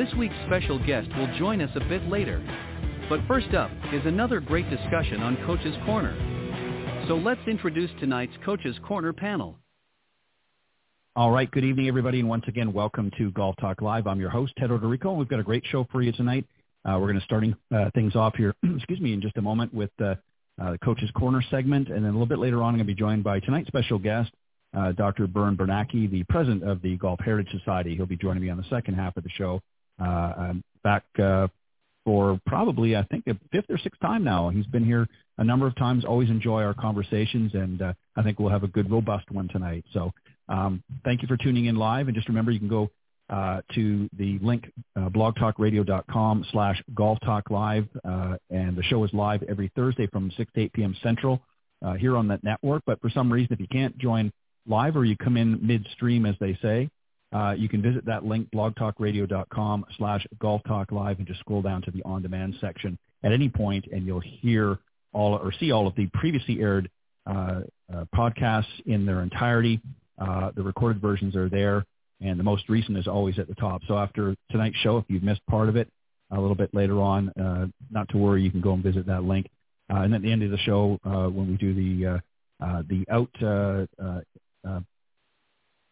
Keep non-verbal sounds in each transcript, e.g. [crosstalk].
This week's special guest will join us a bit later. But first up is another great discussion on Coach's Corner. So let's introduce tonight's Coach's Corner panel. All right, good evening, everybody, and once again, welcome to Golf Talk Live. I'm your host, Ted Odorico, and we've got a great show for you tonight. Uh, we're going to starting uh, things off here, [clears throat] excuse me, in just a moment with uh, the Coach's Corner segment, and then a little bit later on, I'm going to be joined by tonight's special guest, uh, Dr. Bern Bernacki, the president of the Golf Heritage Society. He'll be joining me on the second half of the show. Uh, back uh, for probably, I think, a fifth or sixth time now. He's been here a number of times. Always enjoy our conversations, and uh, I think we'll have a good, robust one tonight. So um, thank you for tuning in live. And just remember, you can go uh, to the link, uh, blogtalkradio.com slash golf talk live. Uh, and the show is live every Thursday from 6 to 8 p.m. Central uh, here on that network. But for some reason, if you can't join live or you come in midstream, as they say, uh, you can visit that link, blogtalkradio.com slash golf talk live and just scroll down to the on-demand section at any point and you'll hear all or see all of the previously aired uh, uh, podcasts in their entirety. Uh, the recorded versions are there and the most recent is always at the top. So after tonight's show, if you've missed part of it a little bit later on, uh, not to worry, you can go and visit that link. Uh, and at the end of the show, uh, when we do the uh, uh, the out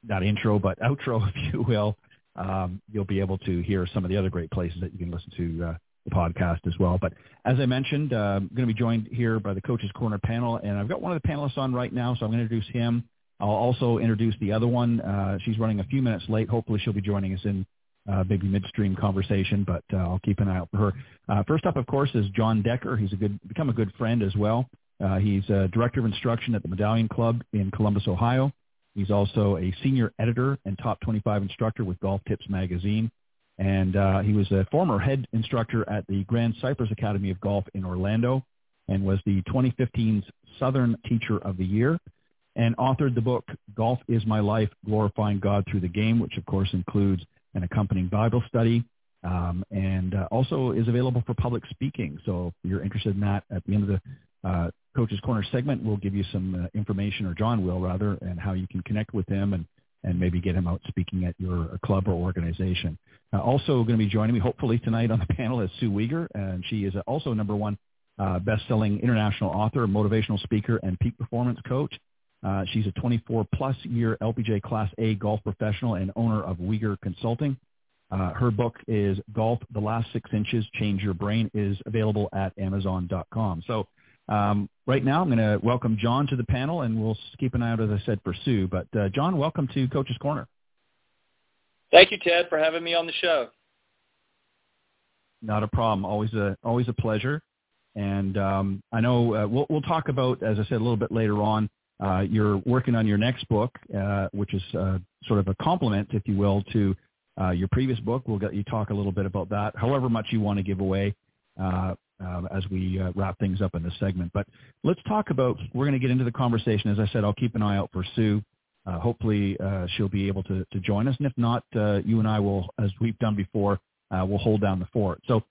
not intro but [laughs] outro, if you will, um, you'll be able to hear some of the other great places that you can listen to uh, the podcast as well. But as I mentioned, uh, I'm going to be joined here by the Coaches Corner panel, and I've got one of the panelists on right now, so I'm going to introduce him. I'll also introduce the other one. Uh, she's running a few minutes late. Hopefully she'll be joining us in uh, maybe midstream conversation, but uh, I'll keep an eye out for her. Uh, first up, of course, is Jon Decker. He's a good, become a good friend as well. Uh, he's a director of instruction at the Medallion Club in Columbus, Ohio. He's also a senior editor and top 25 instructor with Golf Tips Magazine. And uh, he was a former head instructor at the Grand Cypress Academy of Golf in Orlando and was the 2015's Southern Teacher of the Year and authored the book Golf is My Life, Glorifying God Through the Game, which of course includes an accompanying Bible study um, and uh, also is available for public speaking. So if you're interested in that, at the end of the uh, Coach's Corner segment, we'll give you some uh, information, or Jon will rather, and how you can connect with him and, and maybe get him out speaking at your uh, club or organization. Uh, also going to be joining me hopefully tonight on the [laughs] panel is Sue Wieger, and she is also number one uh, best-selling international author, motivational speaker, and peak performance coach. Uh, she's a 24-plus year LPGA Class A golf professional and owner of Wieger Consulting. Uh, her book is Golf, The Last Six Inches, Change Your Brain, is available at Amazon.com. So um, right now I'm going to welcome Jon to the panel, and we'll keep an eye out, as I said, for Sue. But uh, John, welcome to Coach's Corner. Thank you, Ted, for having me on the show. Not a problem. Always a always a pleasure. And um, I know uh, we'll we'll talk about, as I said, a little bit later on. Uh, you're working on your next book, uh, which is uh, sort of a complement, if you will, to uh, your previous book. We'll get you talk a little bit about that, however much you want to give away uh, uh, as we uh, wrap things up in this segment. But let's talk about, we're going to get into the conversation. As I said, I'll keep an eye out for Sue. Uh, hopefully uh, she'll be able to, to join us. And if not, uh, you and I will, as we've done before, uh, we'll hold down the fort. So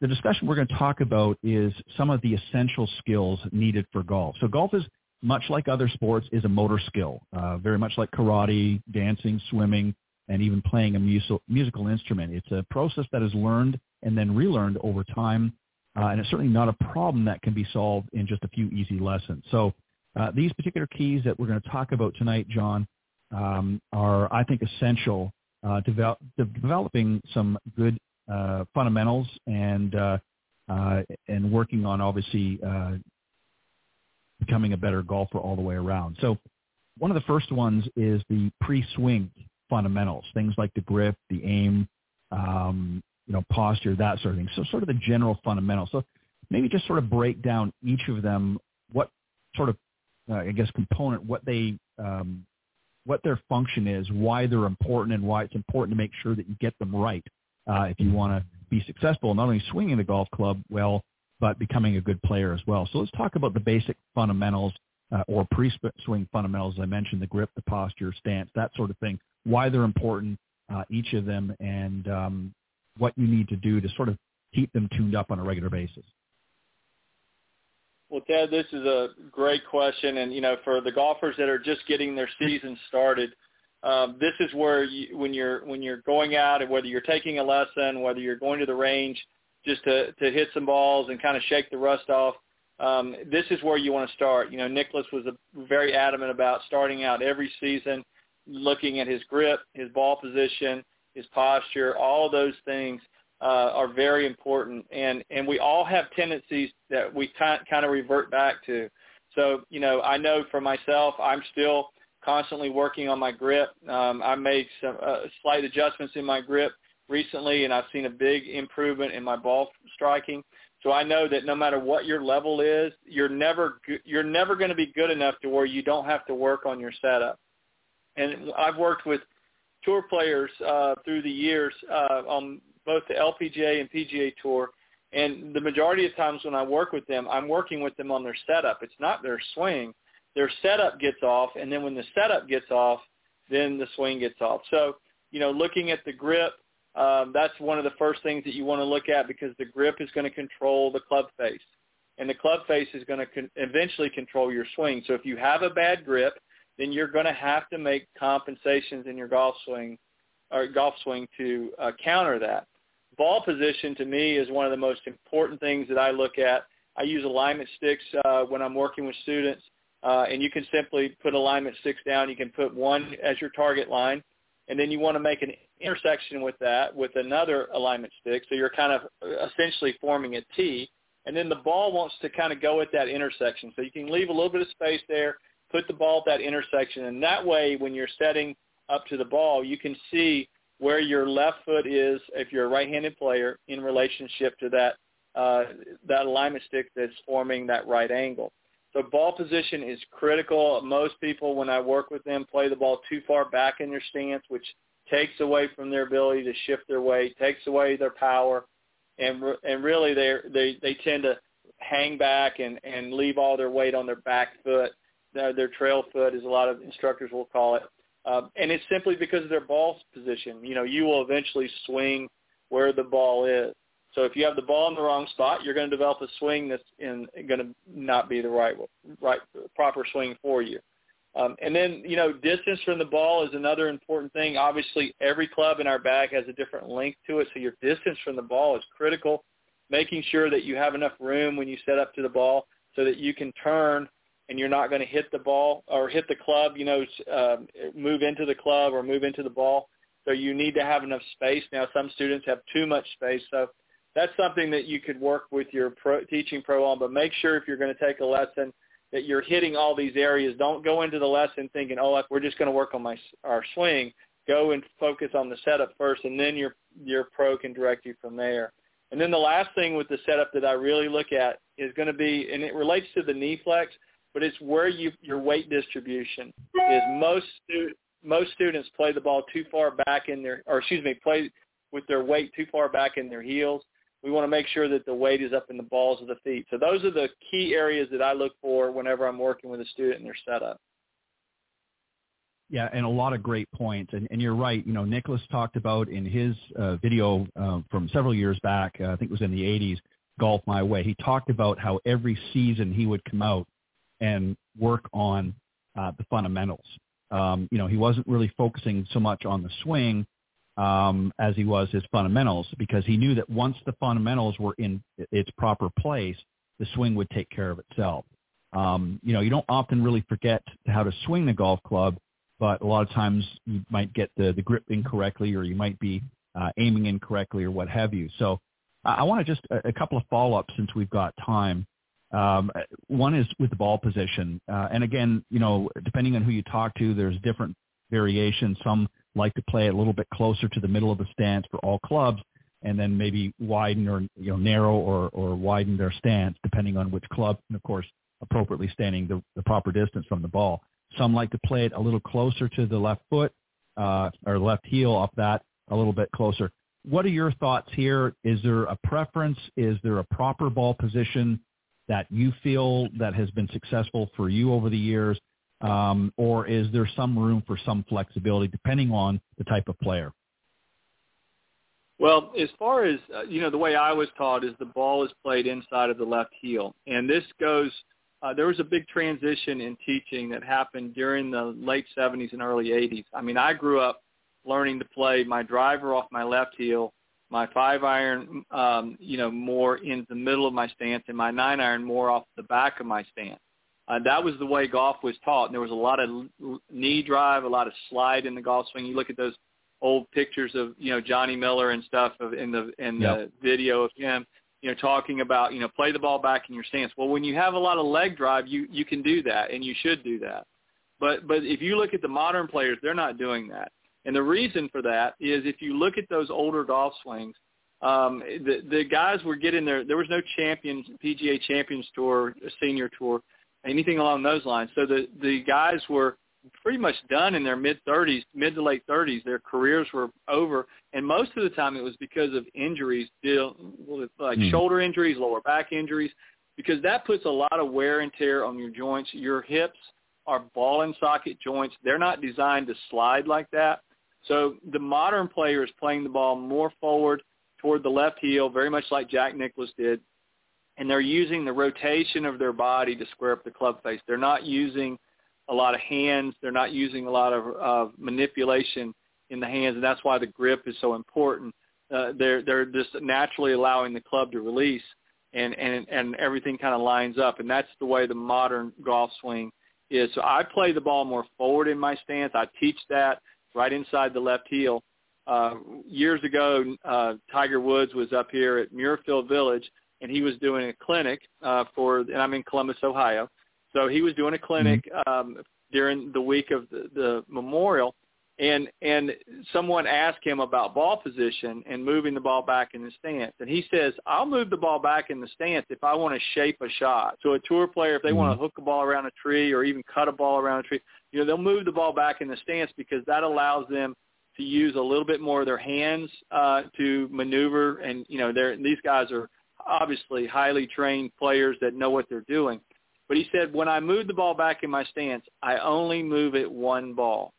the discussion we're going to talk about is some of the essential skills needed for golf. So golf is much like other sports, is a motor skill, uh, very much like karate, dancing, swimming, and even playing a musical, musical instrument. It's a process that is learned and then relearned over time, uh, and it's certainly not a problem that can be solved in just a few easy lessons. So uh, these particular keys that we're going to talk about tonight, Jon, um, are, I think, essential uh, develop, developing some good uh, fundamentals and uh, uh, and working on obviously becoming a better golfer all the way around. So one of the first ones is the pre-swing fundamentals, things like the grip, the aim, um, you know, posture, that sort of thing. So sort of the general fundamentals. So maybe just sort of break down each of them, what sort of, uh, I guess, component, what they, um, what their function is, why they're important, and why it's important to make sure that you get them right uh, if you want to be successful, not only swinging the golf club well, but becoming a good player as well. So let's talk about the basic fundamentals uh, or pre-swing fundamentals. As I mentioned the grip, the posture, stance, that sort of thing. Why they're important, uh, each of them, and um, what you need to do to sort of keep them tuned up on a regular basis. Well, Ted, this is a great question, and you know, for the golfers that are just getting their season started, um, this is where you, when you're when you're going out and whether you're taking a lesson, whether you're going to the range just to to hit some balls and kind of shake the rust off, um, this is where you want to start. You know, Nicklaus was a, very adamant about starting out every season, looking at his grip, his ball position, his posture, all those things uh, are very important. And and we all have tendencies that we kind of revert back to. So you know, I know for myself, I'm still constantly working on my grip. Um, I made some uh, slight adjustments in my grip recently, and I've seen a big improvement in my ball striking. So I know that no matter what your level is, you're never you're never going to be good enough to where you don't have to work on your setup. And I've worked with tour players uh, through the years uh, on both the LPGA and PGA Tour, and the majority of times when I work with them, I'm working with them on their setup. It's not their swing. Their setup gets off, and then when the setup gets off, then the swing gets off. So, you know, looking at the grip, um, that's one of the first things that you want to look at because the grip is going to control the club face, and the club face is going to con- eventually control your swing. So if you have a bad grip, then you're going to have to make compensations in your golf swing or golf swing to uh, counter that. Ball position to me is one of the most important things that I look at. I use alignment sticks uh, when I'm working with students, uh, and you can simply put alignment sticks down. You can put one as your target line, and then you want to make an intersection with that with another alignment stick. So you're kind of essentially forming a T, and then the ball wants to kind of go at that intersection. So you can leave a little bit of space there, put the ball at that intersection, and that way when you're setting up to the ball, you can see where your left foot is if you're a right-handed player in relationship to that uh, that alignment stick that's forming that right angle. So ball position is critical. Most people, when I work with them, play the ball too far back in their stance, which takes away from their ability to shift their weight, takes away their power, and and really they they they tend to hang back and and leave all their weight on their back foot, their, their trail foot, as a lot of instructors will call it. Um, and it's simply because of their ball position. You know, you will eventually swing where the ball is. So if you have the ball in the wrong spot, you're going to develop a swing that's in, going to not be the right, right, proper swing for you. Um, and then, you know, distance from the ball is another important thing. Obviously, every club in our bag has a different length to it, so your distance from the ball is critical. Making sure that you have enough room when you set up to the ball so that you can turn and you're not going to hit the ball or hit the club, you know, uh, move into the club or move into the ball. So you need to have enough space. Now, some students have too much space, so that's something that you could work with your pro, teaching pro on. But make sure if you're going to take a lesson that you're hitting all these areas. Don't go into the lesson thinking, oh, we're just going to work on my our swing. Go and focus on the setup first, and then your your pro can direct you from there. And then the last thing with the setup that I really look at is going to be, and it relates to the knee flex, but it's where you your weight distribution is. Most stu- most students play the ball too far back in their, or excuse me, play with their weight too far back in their heels we want to make sure that the weight is up in the balls of the feet. So those are the key areas that I look for whenever I'm working with a student in their setup. Yeah, and a lot of great points. And, and you're right. You know, Nicklaus talked about in his uh, video uh, from several years back, uh, I think it was in the 80s, Golf My Way. He talked about how every season he would come out and work on uh, the fundamentals. Um, you know, he wasn't really focusing so much on the swing um, as he was his fundamentals because he knew that once the fundamentals were in its proper place, the swing would take care of itself. Um, you know, you don't often really forget how to swing the golf club, but a lot of times you might get the, the grip incorrectly or you might be uh, aiming incorrectly or what have you. So I, I want to just a, a couple of follow-ups since we've got time. Um, one is with the ball position, uh, and again, you know, depending on who you talk to, there's different variations. Some like to play it a little bit closer to the middle of the stance for all clubs, and then maybe widen or you know narrow or or widen their stance depending on which club, and of course, appropriately standing the, the proper distance from the ball. Some like to play it a little closer to the left foot uh, or left heel off that a little bit closer. What are your thoughts here? Is there a preference? Is there a proper ball position that you feel that has been successful for you over the years? Um, or is there some room for some flexibility depending on the type of player? Well, as far as uh, you know, the way I was taught is the ball is played inside of the left heel, and this goes. Uh, there was a big transition in teaching that happened during the late 70s and early 80s. I mean, I grew up learning to play my driver off my left heel, my five iron, um, you know, more in the middle of my stance, and my nine iron more off the back of my stance. Uh, that was the way golf was taught. And there was a lot of knee drive, a lot of slide in the golf swing. You look at those old pictures of you know Johnny Miller and stuff of in the in yep. the video of him, you know, talking about you know play the ball back in your stance. Well, when you have a lot of leg drive, you you can do that, and you should do that. But but if you look at the modern players, they're not doing that. And the reason for that is if you look at those older golf swings, um, the the guys were getting there. There was no champions PGA Champions Tour, Senior Tour, anything along those lines. So the the guys were pretty much done in their mid 30s, mid to late 30s. Their careers were over, and most of the time it was because of injuries, deal like mm. shoulder injuries, lower back injuries, because that puts a lot of wear and tear on your joints. Your hips are ball and socket joints. They're not designed to slide like that. So the modern player is playing the ball more forward toward the left heel, very much like Jack Nicklaus did, and they're using the rotation of their body to square up the club face. They're not using a lot of hands. They're not using a lot of uh, manipulation in the hands, and that's why the grip is so important. Uh, they're they're just naturally allowing the club to release, and and and everything kind of lines up, and that's the way the modern golf swing is. So I play the ball more forward in my stance. I teach that right inside the left heel. Uh, years ago, uh, Tiger Woods was up here at Muirfield Village, and he was doing a clinic uh, for, and I'm in Columbus, Ohio. So he was doing a clinic mm-hmm. um, during the week of the, the memorial, and and someone asked him about ball position and moving the ball back in the stance, and he says, "I'll move the ball back in the stance if I want to shape a shot." So a tour player, if they mm-hmm. want to hook a ball around a tree or even cut a ball around a tree, you know, they'll move the ball back in the stance because that allows them to use a little bit more of their hands uh, to maneuver. And you know, they're these guys are obviously highly trained players that know what they're doing. But he said, when I move the ball back in my stance, I only move it one ball.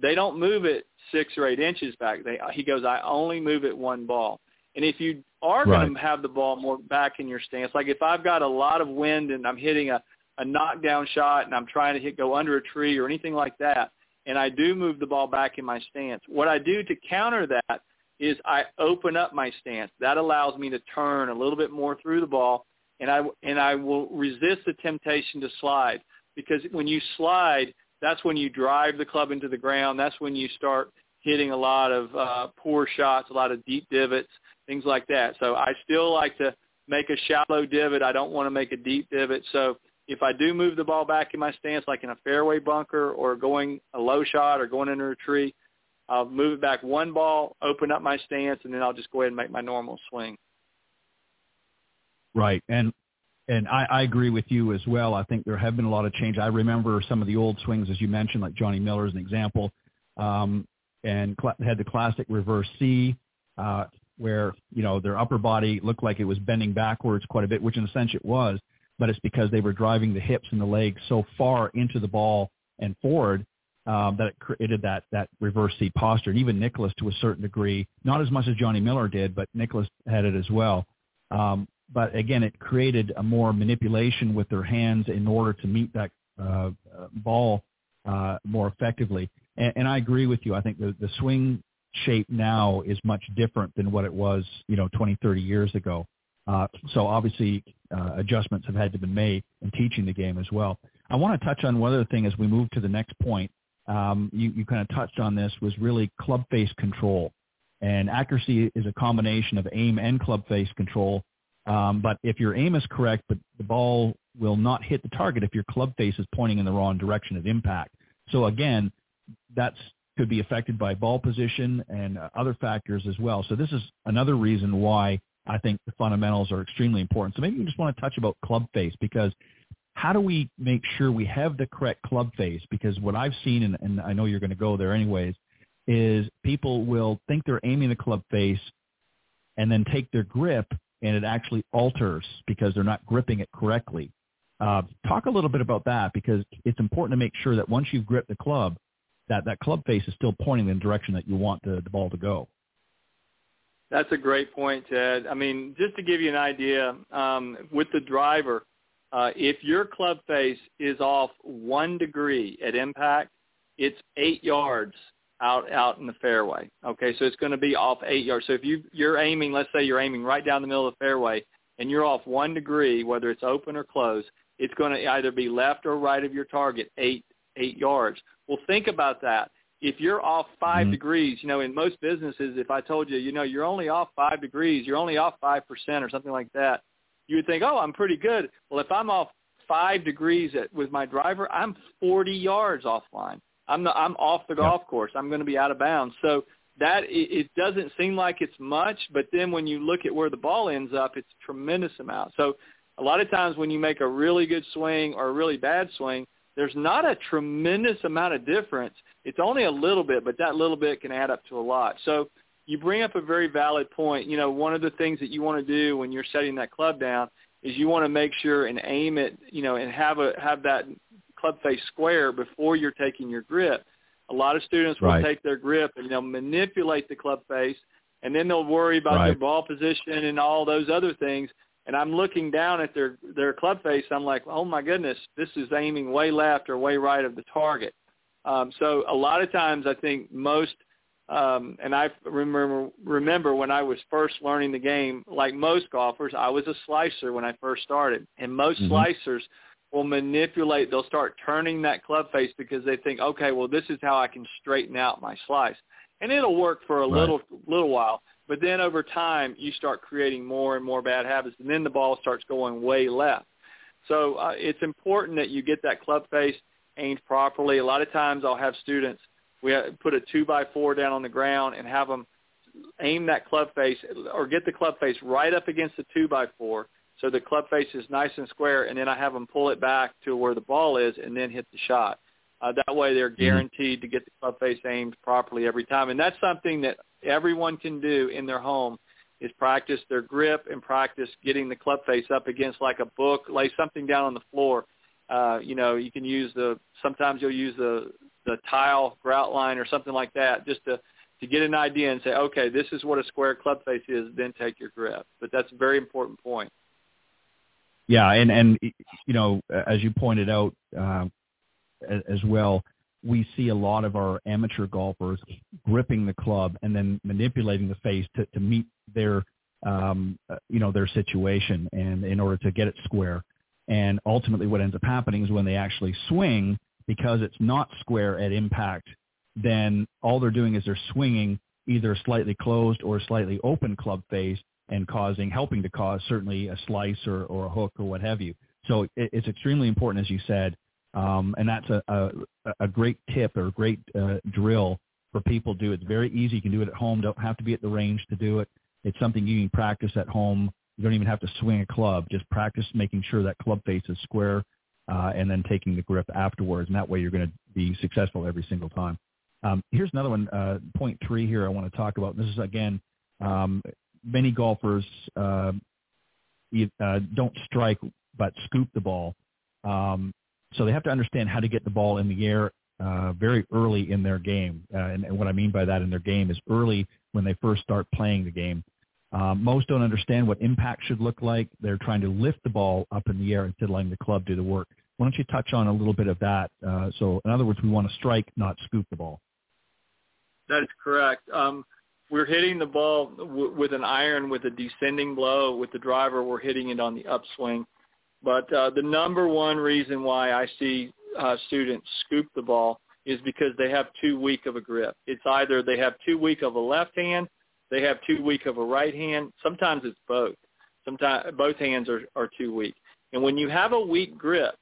They don't move it six or eight inches back. They, he goes, I only move it one ball. And if you are right. going to have the ball more back in your stance, like if I've got a lot of wind and I'm hitting a, a knockdown shot and I'm trying to hit go under a tree or anything like that, and I do move the ball back in my stance, what I do to counter that is I open up my stance. That allows me to turn a little bit more through the ball and I and I will resist the temptation to slide because when you slide, that's when you drive the club into the ground. That's when you start hitting a lot of uh, poor shots, a lot of deep divots, things like that. So I still like to make a shallow divot. I don't want to make a deep divot. So if I do move the ball back in my stance, like in a fairway bunker or going a low shot or going under a tree, I'll move it back one ball, open up my stance, and then I'll just go ahead and make my normal swing. Right. And and I, I agree with you as well. I think there have been a lot of change. I remember some of the old swings, as you mentioned, like Johnny Miller as an example, um, and cl- had the classic reverse C, uh, where you know their upper body looked like it was bending backwards quite a bit, which in a sense it was, but it's because they were driving the hips and the legs so far into the ball and forward um, that it created that that reverse C posture. And even Nicklaus, to a certain degree, not as much as Johnny Miller did, but Nicklaus had it as well. Um, but again, it created a more manipulation with their hands in order to meet that uh, ball uh, more effectively. And, and I agree with you. I think the, the swing shape now is much different than what it was, you know, 20, 30 years ago. Uh, so obviously uh, adjustments have had to be made in teaching the game as well. I want to touch on one other thing as we move to the next point. Um, you, you kind of touched on this was really club face control. And accuracy is a combination of aim and club face control Um, but if your aim is correct, but the ball will not hit the target if your club face is pointing in the wrong direction of impact. So again, that could be affected by ball position and uh, other factors as well. So this is another reason why I think the fundamentals are extremely important. So maybe you just want to touch about club face because how do we make sure we have the correct club face? Because what I've seen, and, and I know you're going to go there anyways, is people will think they're aiming the club face and then take their grip and it actually alters because they're not gripping it correctly. Uh, talk a little bit about that because it's important to make sure that once you've gripped the club, that that club face is still pointing in the direction that you want the, the ball to go. That's a great point, Ted. I mean, just to give you an idea, um, with the driver, uh, if your club face is off one degree at impact, it's eight yards out out in the fairway. Okay, so it's going to be off eight yards. So if you you're aiming, let's say you're aiming right down the middle of the fairway, and you're off one degree, whether it's open or closed, it's going to either be left or right of your target, eight eight yards. Well, think about that. If you're off 5 mm-hmm. degrees, you know, in most businesses, if I told you, you know, you're only off five degrees, you're only off five percent or something like that, you would think, oh, I'm pretty good. Well, if I'm off five degrees at, with my driver, I'm 40 yards offline. I'm the, I'm off the golf course. I'm going to be out of bounds. So that it, it doesn't seem like it's much, but then when you look at where the ball ends up, it's a tremendous amount. So a lot of times when you make a really good swing or a really bad swing, there's not a tremendous amount of difference. It's only a little bit, but that little bit can add up to a lot. So you bring up a very valid point. You know, one of the things that you want to do when you're setting that club down is you want to make sure and aim it, you know, and have a have that club face square before you're taking your grip. A lot of students will right. take their grip and they'll manipulate the club face, and then they'll worry about right. their ball position and all those other things. And I'm looking down at their their club face. I'm like, oh my goodness, this is aiming way left or way right of the target. Um, so a lot of times, I think most um, and I remember remember when I was first learning the game, like most golfers, I was a slicer when I first started, and most mm-hmm. slicers will manipulate. They'll start turning that club face because they think, okay, well, this is how I can straighten out my slice, and it'll work for a right. little little while. But then over time, you start creating more and more bad habits, and then the ball starts going way left. So uh, it's important that you get that club face aimed properly. A lot of times, I'll have students we put a two by four down on the ground and have them aim that club face or get the club face right up against the two by four so the club face is nice and square and then I have them pull it back to where the ball is and then hit the shot. Uh, that way they're mm-hmm. guaranteed to get the club face aimed properly every time. And that's something that everyone can do in their home is practice their grip and practice getting the club face up against like a book, lay something down on the floor. Uh, you know, you can use the, sometimes you'll use the, the tile grout line or something like that just to to get an idea and say, okay, this is what a square club face is, then take your grip. But that's a very important point. Yeah, and and you know, as you pointed out uh, as well, we see a lot of our amateur golfers gripping the club and then manipulating the face to, to meet their um, uh, you know their situation and in order to get it square. And ultimately, what ends up happening is when they actually swing, because it's not square at impact, then all they're doing is they're swinging either a slightly closed or slightly open club face and causing, helping to cause certainly a slice or, or a hook or what have you. So it, it's extremely important, as you said, um, and that's a, a, a great tip or a great uh, drill for people to do. It's very easy. You can do it at home. Don't have to be at the range to do it. It's something you can practice at home. You don't even have to swing a club. Just practice making sure that club face is square uh, and then taking the grip afterwards. And that way you're going to be successful every single time. Um, here's another one, uh, point three here I want to talk about. This is, again, um, many golfers uh, uh, don't strike but scoop the ball. Um, so they have to understand how to get the ball in the air uh, very early in their game. Uh, and, and what I mean by that in their game is early when they first start playing the game. Um, most don't understand what impact should look like. They're trying to lift the ball up in the air instead of letting the club do the work. Why don't you touch on a little bit of that? Uh, so, in other words, we want to strike, not scoop the ball. That is correct. Um, we're hitting the ball w- with an iron with a descending blow. With the driver, we're hitting it on the upswing. But uh, the number one reason why I see uh, students scoop the ball is because they have too weak of a grip. It's either they have too weak of a left hand they have too weak of a right hand. Sometimes it's both. Sometimes both hands are, are too weak. And when you have a weak grip,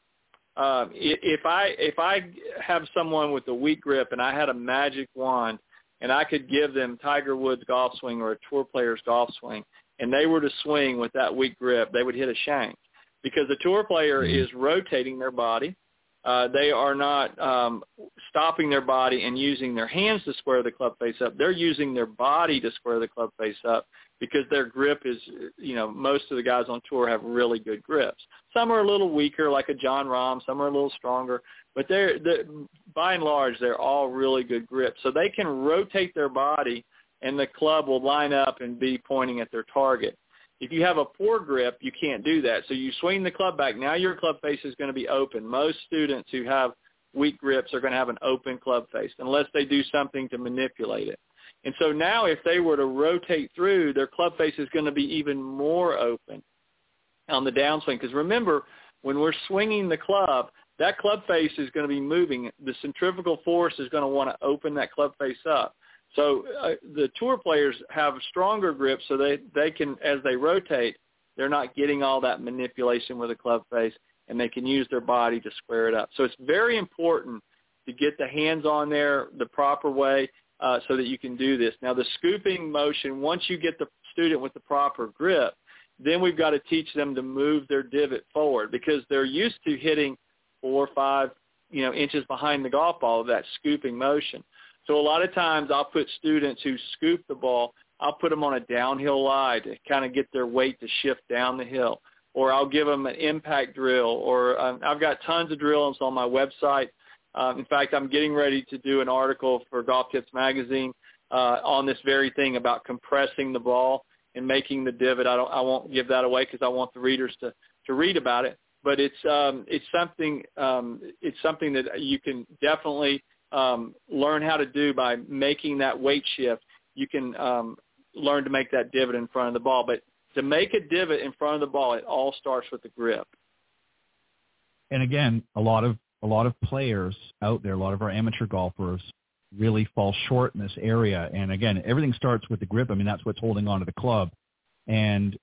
um, if I if I have someone with a weak grip and I had a magic wand and I could give them Tiger Woods golf swing or a tour player's golf swing, and they were to swing with that weak grip, they would hit a shank because the tour player mm-hmm. is rotating their body. Uh, they are not um, stopping their body and using their hands to square the club face up. They're using their body to square the club face up because their grip is, you know, most of the guys on tour have really good grips. Some are a little weaker, like a Jon Rahm. Some are a little stronger, but they're, they're by and large they're all really good grips. So they can rotate their body, and the club will line up and be pointing at their target. If you have a poor grip, you can't do that. So you swing the club back. Now your club face is going to be open. Most students who have weak grips are going to have an open club face unless they do something to manipulate it. And so now if they were to rotate through, their club face is going to be even more open on the downswing. Because remember, when we're swinging the club, that club face is going to be moving. The centrifugal force is going to want to open that club face up. So uh, the tour players have stronger grips, so they they can as they rotate, they're not getting all that manipulation with the club face, and they can use their body to square it up. So it's very important to get the hands on there the proper way uh, so that you can do this. Now the scooping motion, once you get the student with the proper grip, then we've got to teach them to move their divot forward because they're used to hitting four or five you know inches behind the golf ball of that scooping motion. So a lot of times I'll put students who scoop the ball, I'll put them on a downhill lie to kind of get their weight to shift down the hill. Or I'll give them an impact drill. Or um, I've got tons of drills on my website. Um, in fact, I'm getting ready to do an article for Golf Tips Magazine uh, on this very thing about compressing the ball and making the divot. I don't. I won't give that away because I want the readers to to read about it. But it's um, it's something um, it's something that you can definitely um, learn how to do by making that weight shift, you can um, learn to make that divot in front of the ball. But to make a divot in front of the ball, it all starts with the grip. And again, a lot of a lot of players out there, a lot of our amateur golfers really fall short in this area. And again, everything starts with the grip. I mean, that's what's holding on to the club. And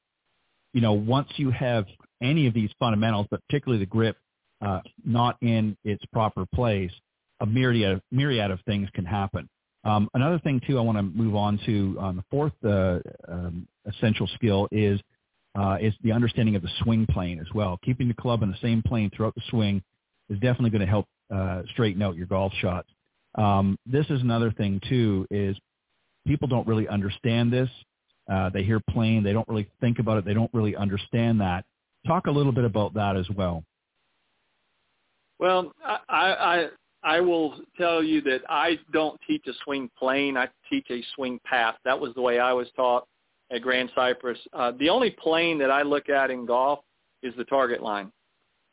you know, once you have any of these fundamentals, but particularly the grip, uh, not in its proper place, a myriad myriad of things can happen. Um, another thing too, I want to move on to um, the fourth uh, um, essential skill is uh, is the understanding of the swing plane as well. Keeping the club in the same plane throughout the swing is definitely going to help uh, straighten out your golf shots. Um, this is another thing too is people don't really understand this. Uh, they hear plane, they don't really think about it, they don't really understand that. Talk a little bit about that as well. Well, I I will tell you that I don't teach a swing plane. I teach a swing path. That was the way I was taught at Grand Cypress. Uh, the only plane that I look at in golf is the target line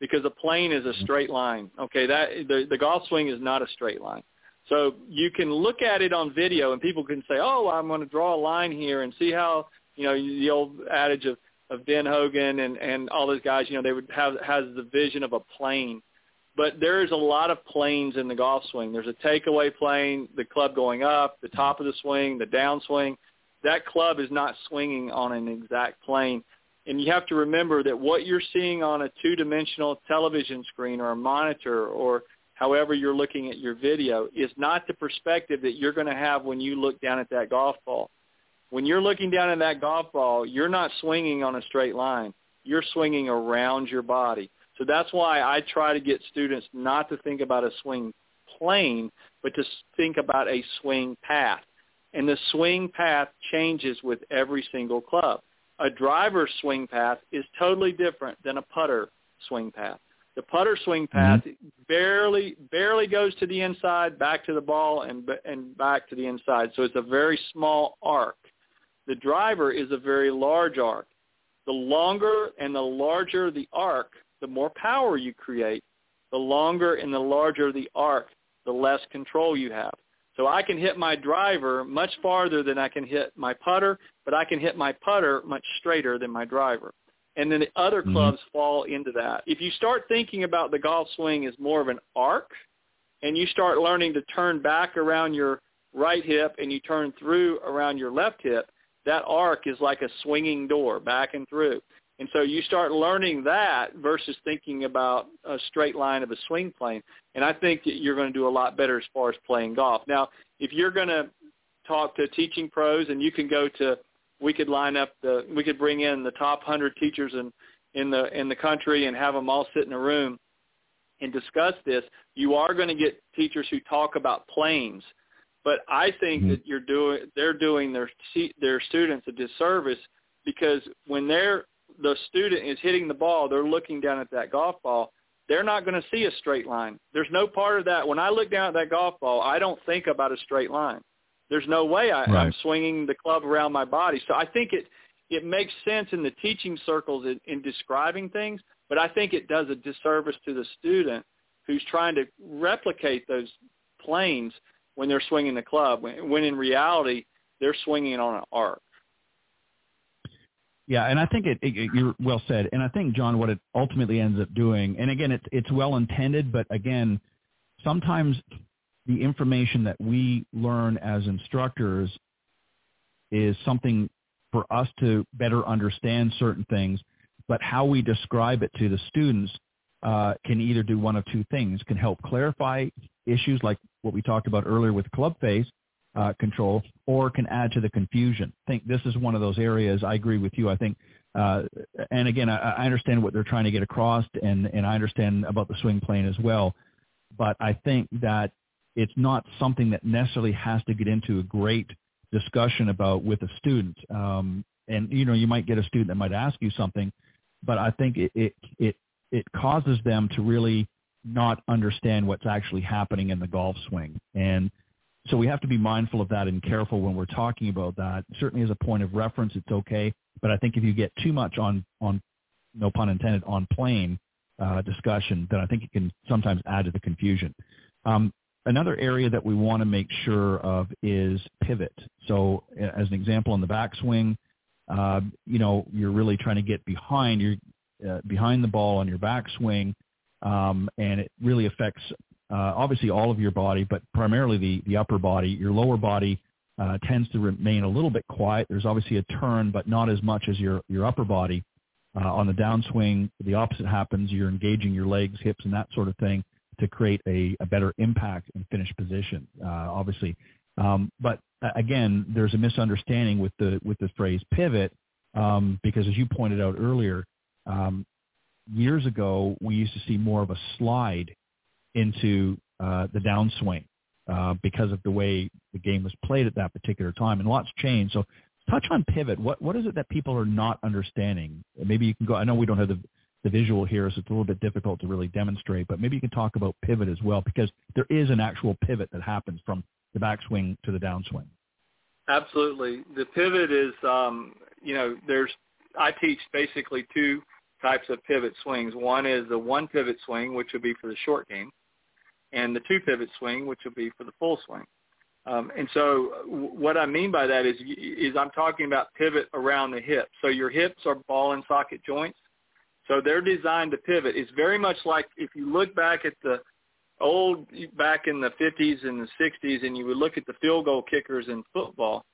because a plane is a mm-hmm. straight line. Okay, that the, the golf swing is not a straight line. So you can look at it on video and people can say, oh, I'm going to draw a line here and see how, you know, the old adage of, of Ben Hogan and, and all those guys, you know, they would have, has the vision of a plane but there is a lot of planes in the golf swing. There's a takeaway plane, the club going up, the top of the swing, the downswing. That club is not swinging on an exact plane. And you have to remember that what you're seeing on a two-dimensional television screen or a monitor or however you're looking at your video is not the perspective that you're going to have when you look down at that golf ball. When you're looking down at that golf ball, you're not swinging on a straight line. You're swinging around your body. So that's why I try to get students not to think about a swing plane, but to think about a swing path. And the swing path changes with every single club. A driver's swing path is totally different than a putter swing path. The putter swing path mm-hmm. barely barely goes to the inside, back to the ball, and and back to the inside. So it's a very small arc. The driver is a very large arc. The longer and the larger the arc, the more power you create, the longer and the larger the arc, the less control you have. So I can hit my driver much farther than I can hit my putter, but I can hit my putter much straighter than my driver. And then the other mm-hmm. clubs fall into that. If you start thinking about the golf swing as more of an arc, and you start learning to turn back around your right hip and you turn through around your left hip, that arc is like a swinging door back and through. And so you start learning that versus thinking about a straight line of a swing plane. And I think that you're going to do a lot better as far as playing golf. Now, if you're going to talk to teaching pros and you can go to we could line up the we could bring in the top 100 teachers in in the in the country and have them all sit in a room and discuss this, you are going to get teachers who talk about planes. But I think mm-hmm. that you're doing they're doing their their students a disservice because when they're the student is hitting the ball, they're looking down at that golf ball. They're not going to see a straight line. There's no part of that. When I look down at that golf ball, I don't think about a straight line. There's no way I, right. I'm swinging the club around my body. So I think it it makes sense in the teaching circles in, in describing things, but I think it does a disservice to the student who's trying to replicate those planes when they're swinging the club, when, when in reality they're swinging on an arc. Yeah, and I think it, it, you're well said. And I think Jon, what it ultimately ends up doing, and again, it's it's well intended, but again, sometimes the information that we learn as instructors is something for us to better understand certain things, but how we describe it to the students uh, can either do one of two things: can help clarify issues like what we talked about earlier with club face, uh, control or can add to the confusion. I think this is one of those areas. I agree with you. I think, uh, and again, I, I understand what they're trying to get across, and and I understand about the swing plane as well. But I think that it's not something that necessarily has to get into a great discussion about with a student. Um, and you know, you might get a student that might ask you something, but I think it it it, it causes them to really not understand what's actually happening in the golf swing and so we have to be mindful of that and careful when we're talking about that. Certainly as a point of reference, it's okay. But I think if you get too much on, on no pun intended, on plane uh, discussion, then I think it can sometimes add to the confusion. Um, another area that we want to make sure of is pivot. So as an example, in the backswing, uh, you know, you're really trying to get behind your uh, behind the ball on your backswing, um, and it really affects obviously all of your body, but primarily the, the upper body. Your lower body uh, tends to remain a little bit quiet. There's obviously a turn, but not as much as your, your upper body. Uh, on the downswing, the opposite happens. You're engaging your legs, hips, and that sort of thing to create a, a better impact and finish position, uh, obviously. Um, but uh, again, there's a misunderstanding with the with the phrase pivot um, because, as you pointed out earlier, um, years ago we used to see more of a slide into uh, the downswing uh, because of the way the game was played at that particular time, and lots changed. So, touch on pivot. What what is it that people are not understanding? Maybe you can go. I know we don't have the the visual here, so it's a little bit difficult to really demonstrate. But maybe you can talk about pivot as well, because there is an actual pivot that happens from the backswing to the downswing. Absolutely, the pivot is um, you know there's I teach basically two types of pivot swings. One is the one pivot swing, which would be for the short game, and the two pivot swing, which will be for the full swing. Um, and so what I mean by that is, is I'm talking about pivot around the hip. So your hips are ball and socket joints. So they're designed to pivot. It's very much like if you look back at the old, back in the 50s and the 60s, and you would look at the field goal kickers in football,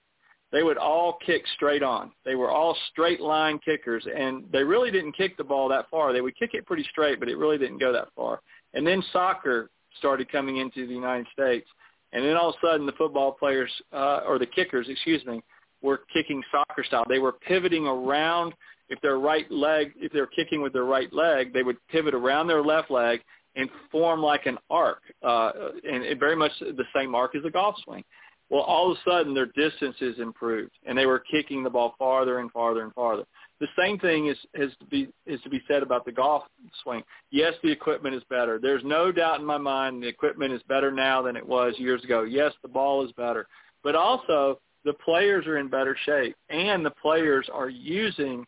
they would all kick straight on. They were all straight line kickers, and they really didn't kick the ball that far. They would kick it pretty straight, but it really didn't go that far. And then soccer started coming into the United States. And then all of a sudden the football players, uh, or the kickers, excuse me, were kicking soccer style. They were pivoting around if their right leg, if they're kicking with their right leg, they would pivot around their left leg and form like an arc, uh, and very much the same arc as a golf swing. Well, all of a sudden their distances improved, and they were kicking the ball farther and farther and farther. The same thing is, is to be is to be said about the golf swing. Yes, the equipment is better. There's no doubt in my mind the equipment is better now than it was years ago. Yes, the ball is better, but also the players are in better shape, and the players are using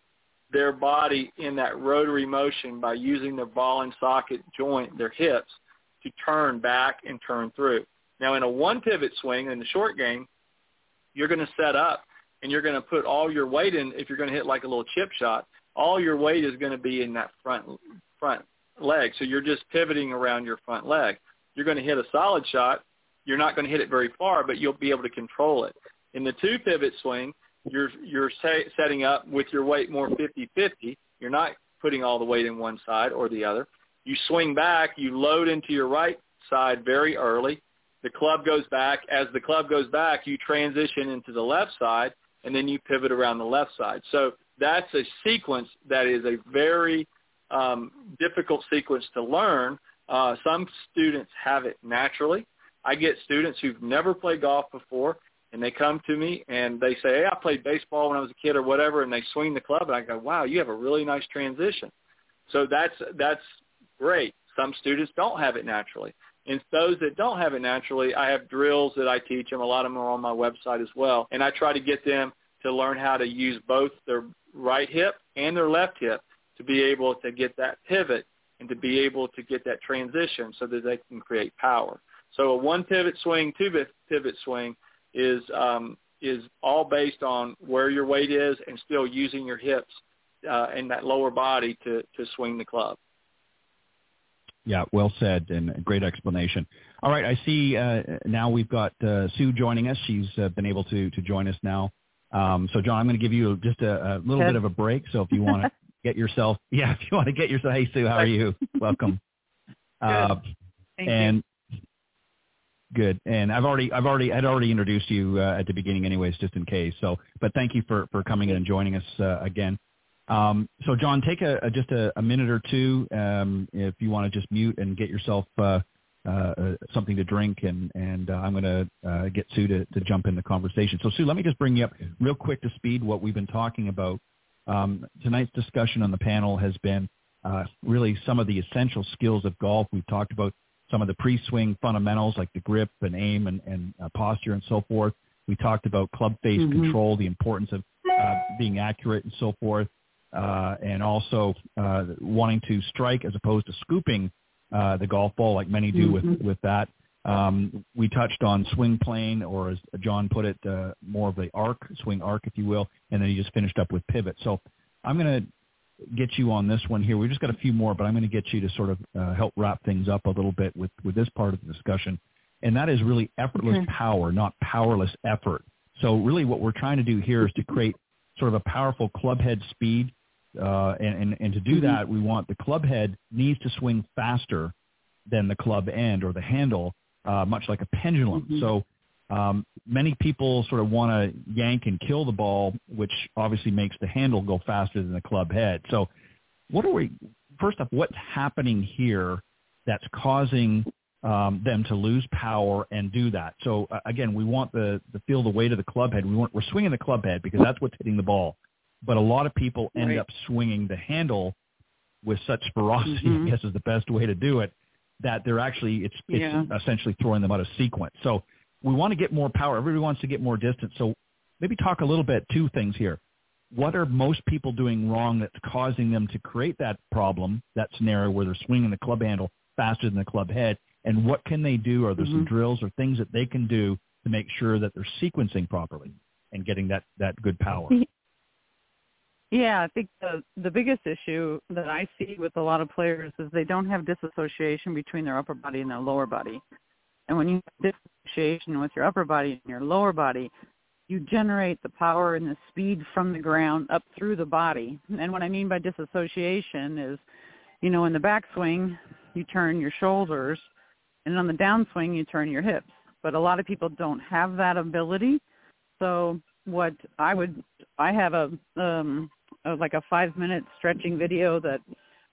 their body in that rotary motion by using their ball and socket joint, their hips, to turn back and turn through. Now, in a one pivot swing in the short game, you're going to set up and you're going to put all your weight in. If you're going to hit like a little chip shot, all your weight is going to be in that front front leg. So you're just pivoting around your front leg. You're going to hit a solid shot. You're not going to hit it very far, but you'll be able to control it. In the two pivot swing, you're you're setting up with your weight more 50-50, You're not putting all the weight in one side or the other. You swing back, you load into your right side very early. The club goes back. As the club goes back, you transition into the left side, and then you pivot around the left side. So that's a sequence that is a very um, difficult sequence to learn. Uh, some students have it naturally. I get students who've never played golf before, and they come to me and they say, "Hey, I played baseball when I was a kid or whatever," and they swing the club, and I go, "Wow, you have a really nice transition." So that's that's great. Some students don't have it naturally. And those that don't have it naturally, I have drills that I teach them. A lot of them are on my website as well. And I try to get them to learn how to use both their right hip and their left hip to be able to get that pivot and to be able to get that transition so that they can create power. So a one pivot swing, two pivot swing is um, is all based on where your weight is and still using your hips uh, and that lower body to to swing the club. Yeah, well said and great explanation. All right, I see uh, now we've got uh, Sue joining us. She's uh, been able to to join us now. Um, so, Jon, I'm going to give you just a, a little bit of a break. So, if you want to [laughs] get yourself, [laughs] yeah, if you want to get yourself, hey Sue, how are you? [laughs] Welcome. Uh, and you. good. And I've already, I've already, I'd already introduced you uh, at the beginning, anyways, just in case. So, but thank you for for coming in and joining us uh, again. Um, so, Jon, take a, a just a, a, minute or two um, if you want to just mute and get yourself uh, uh, uh something to drink, and and uh, I'm going to uh, get Sue to, to jump in the conversation. So, Sue, let me just bring you up real quick to speed what we've been talking about. Um, tonight's discussion on the panel has been uh, really some of the essential skills of golf. We've talked about some of the pre-swing fundamentals like the grip and aim and, and posture and so forth. We talked about club face mm-hmm. control, the importance of being accurate and so forth uh, and also uh, wanting to strike as opposed to scooping uh, the golf ball like many do mm-hmm. with with that. Um, we touched on swing plane, or as Jon put it, uh, more of the arc, swing arc, if you will, and then he just finished up with pivot. So I'm going to get you on this one here. We've just got a few more, but I'm going to get you to sort of uh, help wrap things up a little bit with, with this part of the discussion. And that is really effortless okay. power, not powerless effort. So really what we're trying to do here is to create sort of a powerful club head speed uh, and, and, and to do mm-hmm. that, we want the club head needs to swing faster than the club end or the handle, uh, much like a pendulum. Mm-hmm. So um, many people sort of want to yank and kill the ball, which obviously makes the handle go faster than the club head. So what are we, first off, what's happening here that's causing um, them to lose power and do that? So uh, again, we want the, the feel the weight of the club head. We want, we're swinging the club head because that's what's hitting the ball but a lot of people end right. up swinging the handle with such ferocity, [laughs] mm-hmm. I guess is the best way to do it, that they're actually, it's, it's yeah. essentially throwing them out of sequence. So we want to get more power. Everybody wants to get more distance. So maybe talk a little bit, two things here. What are most people doing wrong that's causing them to create that problem, that scenario where they're swinging the club handle faster than the club head? And what can they do? Are there mm-hmm. some drills or things that they can do to make sure that they're sequencing properly and getting that, that good power? [laughs] Yeah, I think the the biggest issue that I see with a lot of players is they don't have disassociation between their upper body and their lower body. And when you have disassociation with your upper body and your lower body, you generate the power and the speed from the ground up through the body. And what I mean by disassociation is, you know, in the backswing, you turn your shoulders, and on the downswing, you turn your hips. But a lot of people don't have that ability. So what I would, I have a um, like a five minute stretching video that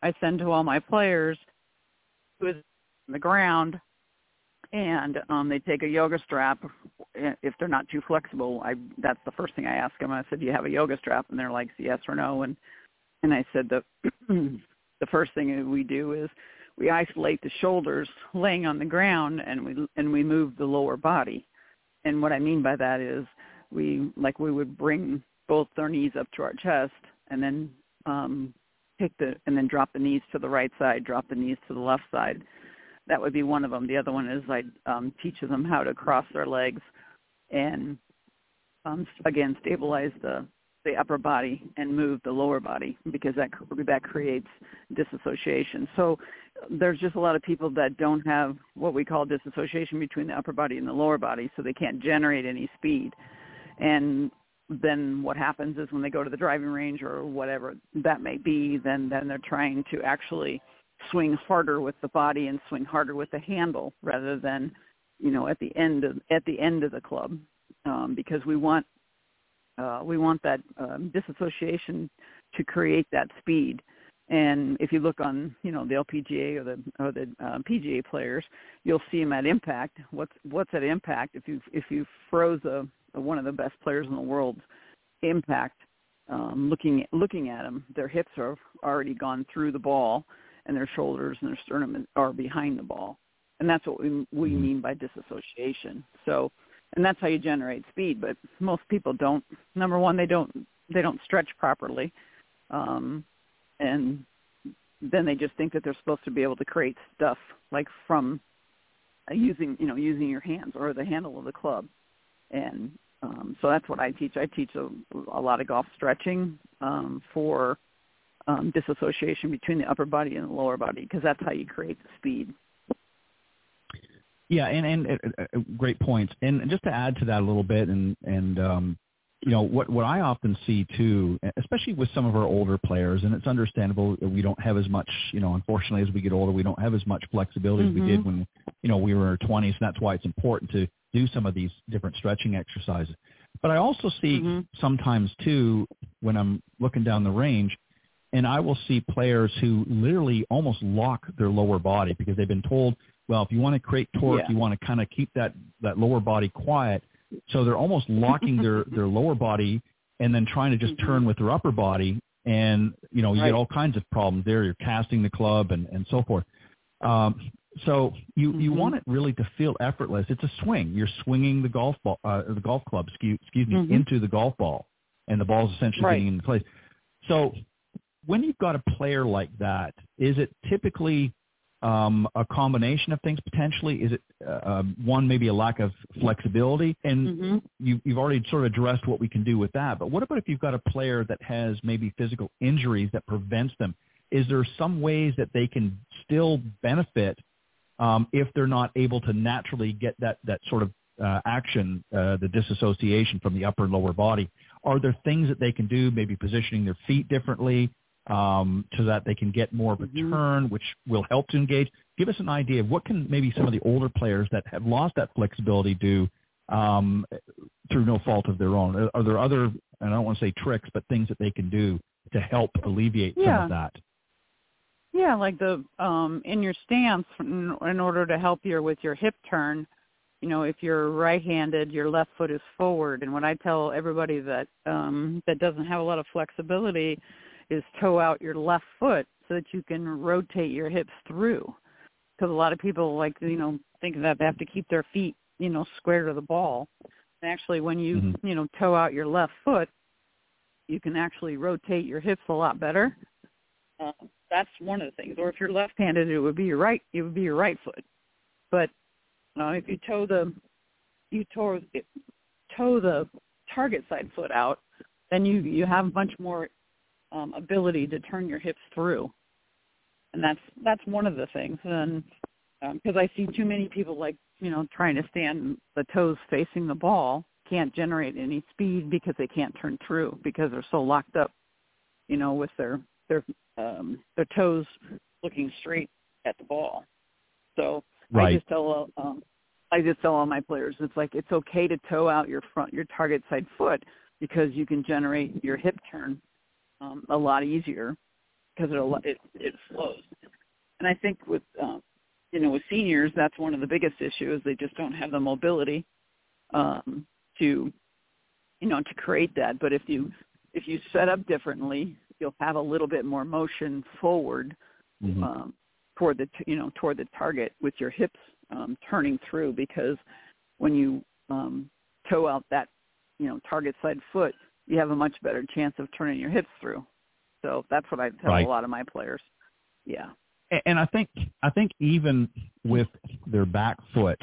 I send to all my players who is on the ground and um they take a yoga strap. If they're not too flexible i that's the first thing i ask them. I said do you have a yoga strap? And they're like yes or no. And and i said the [clears throat] the first thing we do is we isolate the shoulders laying on the ground and we and we move the lower body. And what i mean by that is we like we would bring both their knees up to our chest and then um, pick the and then drop the knees to the right side, drop the knees to the left side. That would be one of them. The other one is I um, teach them how to cross their legs and um, again stabilize the the upper body and move the lower body because that that creates disassociation. So there's just a lot of people that don't have what we call disassociation between the upper body and the lower body, so they can't generate any speed. And then what happens is when they go to the driving range or whatever that may be, then then they're trying to actually swing harder with the body and swing harder with the handle rather than you know at the end of at the end of the club um, because we want uh, we want that um, disassociation to create that speed. And if you look on, you know, the LPGA or the or the uh, PGA players, you'll see them at impact. What's what's at impact? If you if you froze a, a one of the best players in the world, impact, um, looking looking at them, their hips are already gone through the ball, and their shoulders and their sternum are behind the ball, and that's what we we mm-hmm. mean by disassociation. So, and that's how you generate speed. But most people don't. Number one, they don't they don't stretch properly, um, and then they just think that they're supposed to be able to create stuff like from uh, using you know using your hands or the handle of the club, and um, so that's what I teach. I teach a, a lot of golf stretching um, for um, disassociation between the upper body and the lower body because that's how you create the speed. Yeah, and and uh, uh, great points. And just to add to that a little bit, and and um, you know what what I often see too, especially with some of our older players, and it's understandable that we don't have as much. You know, unfortunately, as we get older, we don't have as much flexibility mm-hmm. as we did mm-hmm. when you know we were in our twenties. And that's why it's important to do some of these different stretching exercises. But I also see mm-hmm. sometimes too when I'm looking down the range and I will see players who literally almost lock their lower body because they've been told, well, if you want to create torque, yeah. you want to kind of keep that that lower body quiet. So they're almost locking their [laughs] their lower body and then trying to just mm-hmm. turn with their upper body, and you know you right. get all kinds of problems there. You're casting the club and and so forth. Um, so you mm-hmm. you want it really to feel effortless. It's a swing. You're swinging the golf ball, uh, the golf club, excuse, excuse me, mm-hmm. into the golf ball, and the ball's essentially right. getting into place. So when you've got a player like that, is it typically um, a combination of things potentially? Is it uh, um, one maybe a lack of flexibility? And mm-hmm. you, you've already sort of addressed what we can do with that. But what about if you've got a player that has maybe physical injuries that prevents them? Is there some ways that they can still benefit um, if they're not able to naturally get that that sort of uh, action, uh, the disassociation from the upper and lower body? Are there things that they can do, maybe positioning their feet differently, um, so that they can get more of a mm-hmm. turn, which will help to engage. Give us an idea of what can maybe some of the older players that have lost that flexibility do um, through no fault of their own. Are there other, and I don't want to say tricks, but things that they can do to help alleviate yeah. some of that? Yeah, like the um, in your stance, in, in order to help you with your hip turn, you know, if you're right-handed, your left foot is forward. And what I tell everybody that um, that doesn't have a lot of flexibility is toe out your left foot so that you can rotate your hips through. Because a lot of people like you know think that they have to keep their feet you know square to the ball. And actually, when you mm-hmm. you know toe out your left foot, you can actually rotate your hips a lot better. Uh, that's one of the things. Or if you're left-handed, it would be your right. It would be your right foot. But uh, if you toe the you toe toe the target side foot out, then you you have much more um, ability to turn your hips through, and that's that's one of the things. And because um, I see too many people like you know trying to stand the toes facing the ball can't generate any speed because they can't turn through because they're so locked up, you know, with their their um, their toes looking straight at the ball. So right. I just tell um, I just tell all my players it's like it's okay to toe out your front your target side foot because you can generate your hip turn um, a lot easier because it, it it flows. And I think with um, you know with seniors, that's one of the biggest issues. They just don't have the mobility um, to you know to create that. But if you if you set up differently, you'll have a little bit more motion forward mm-hmm. um, toward the you know toward the target with your hips um, turning through because when you um, toe out that you know target side foot, you have a much better chance of turning your hips through. So that's what I tell right. a lot of my players. Yeah. And I think I think even with their back foot,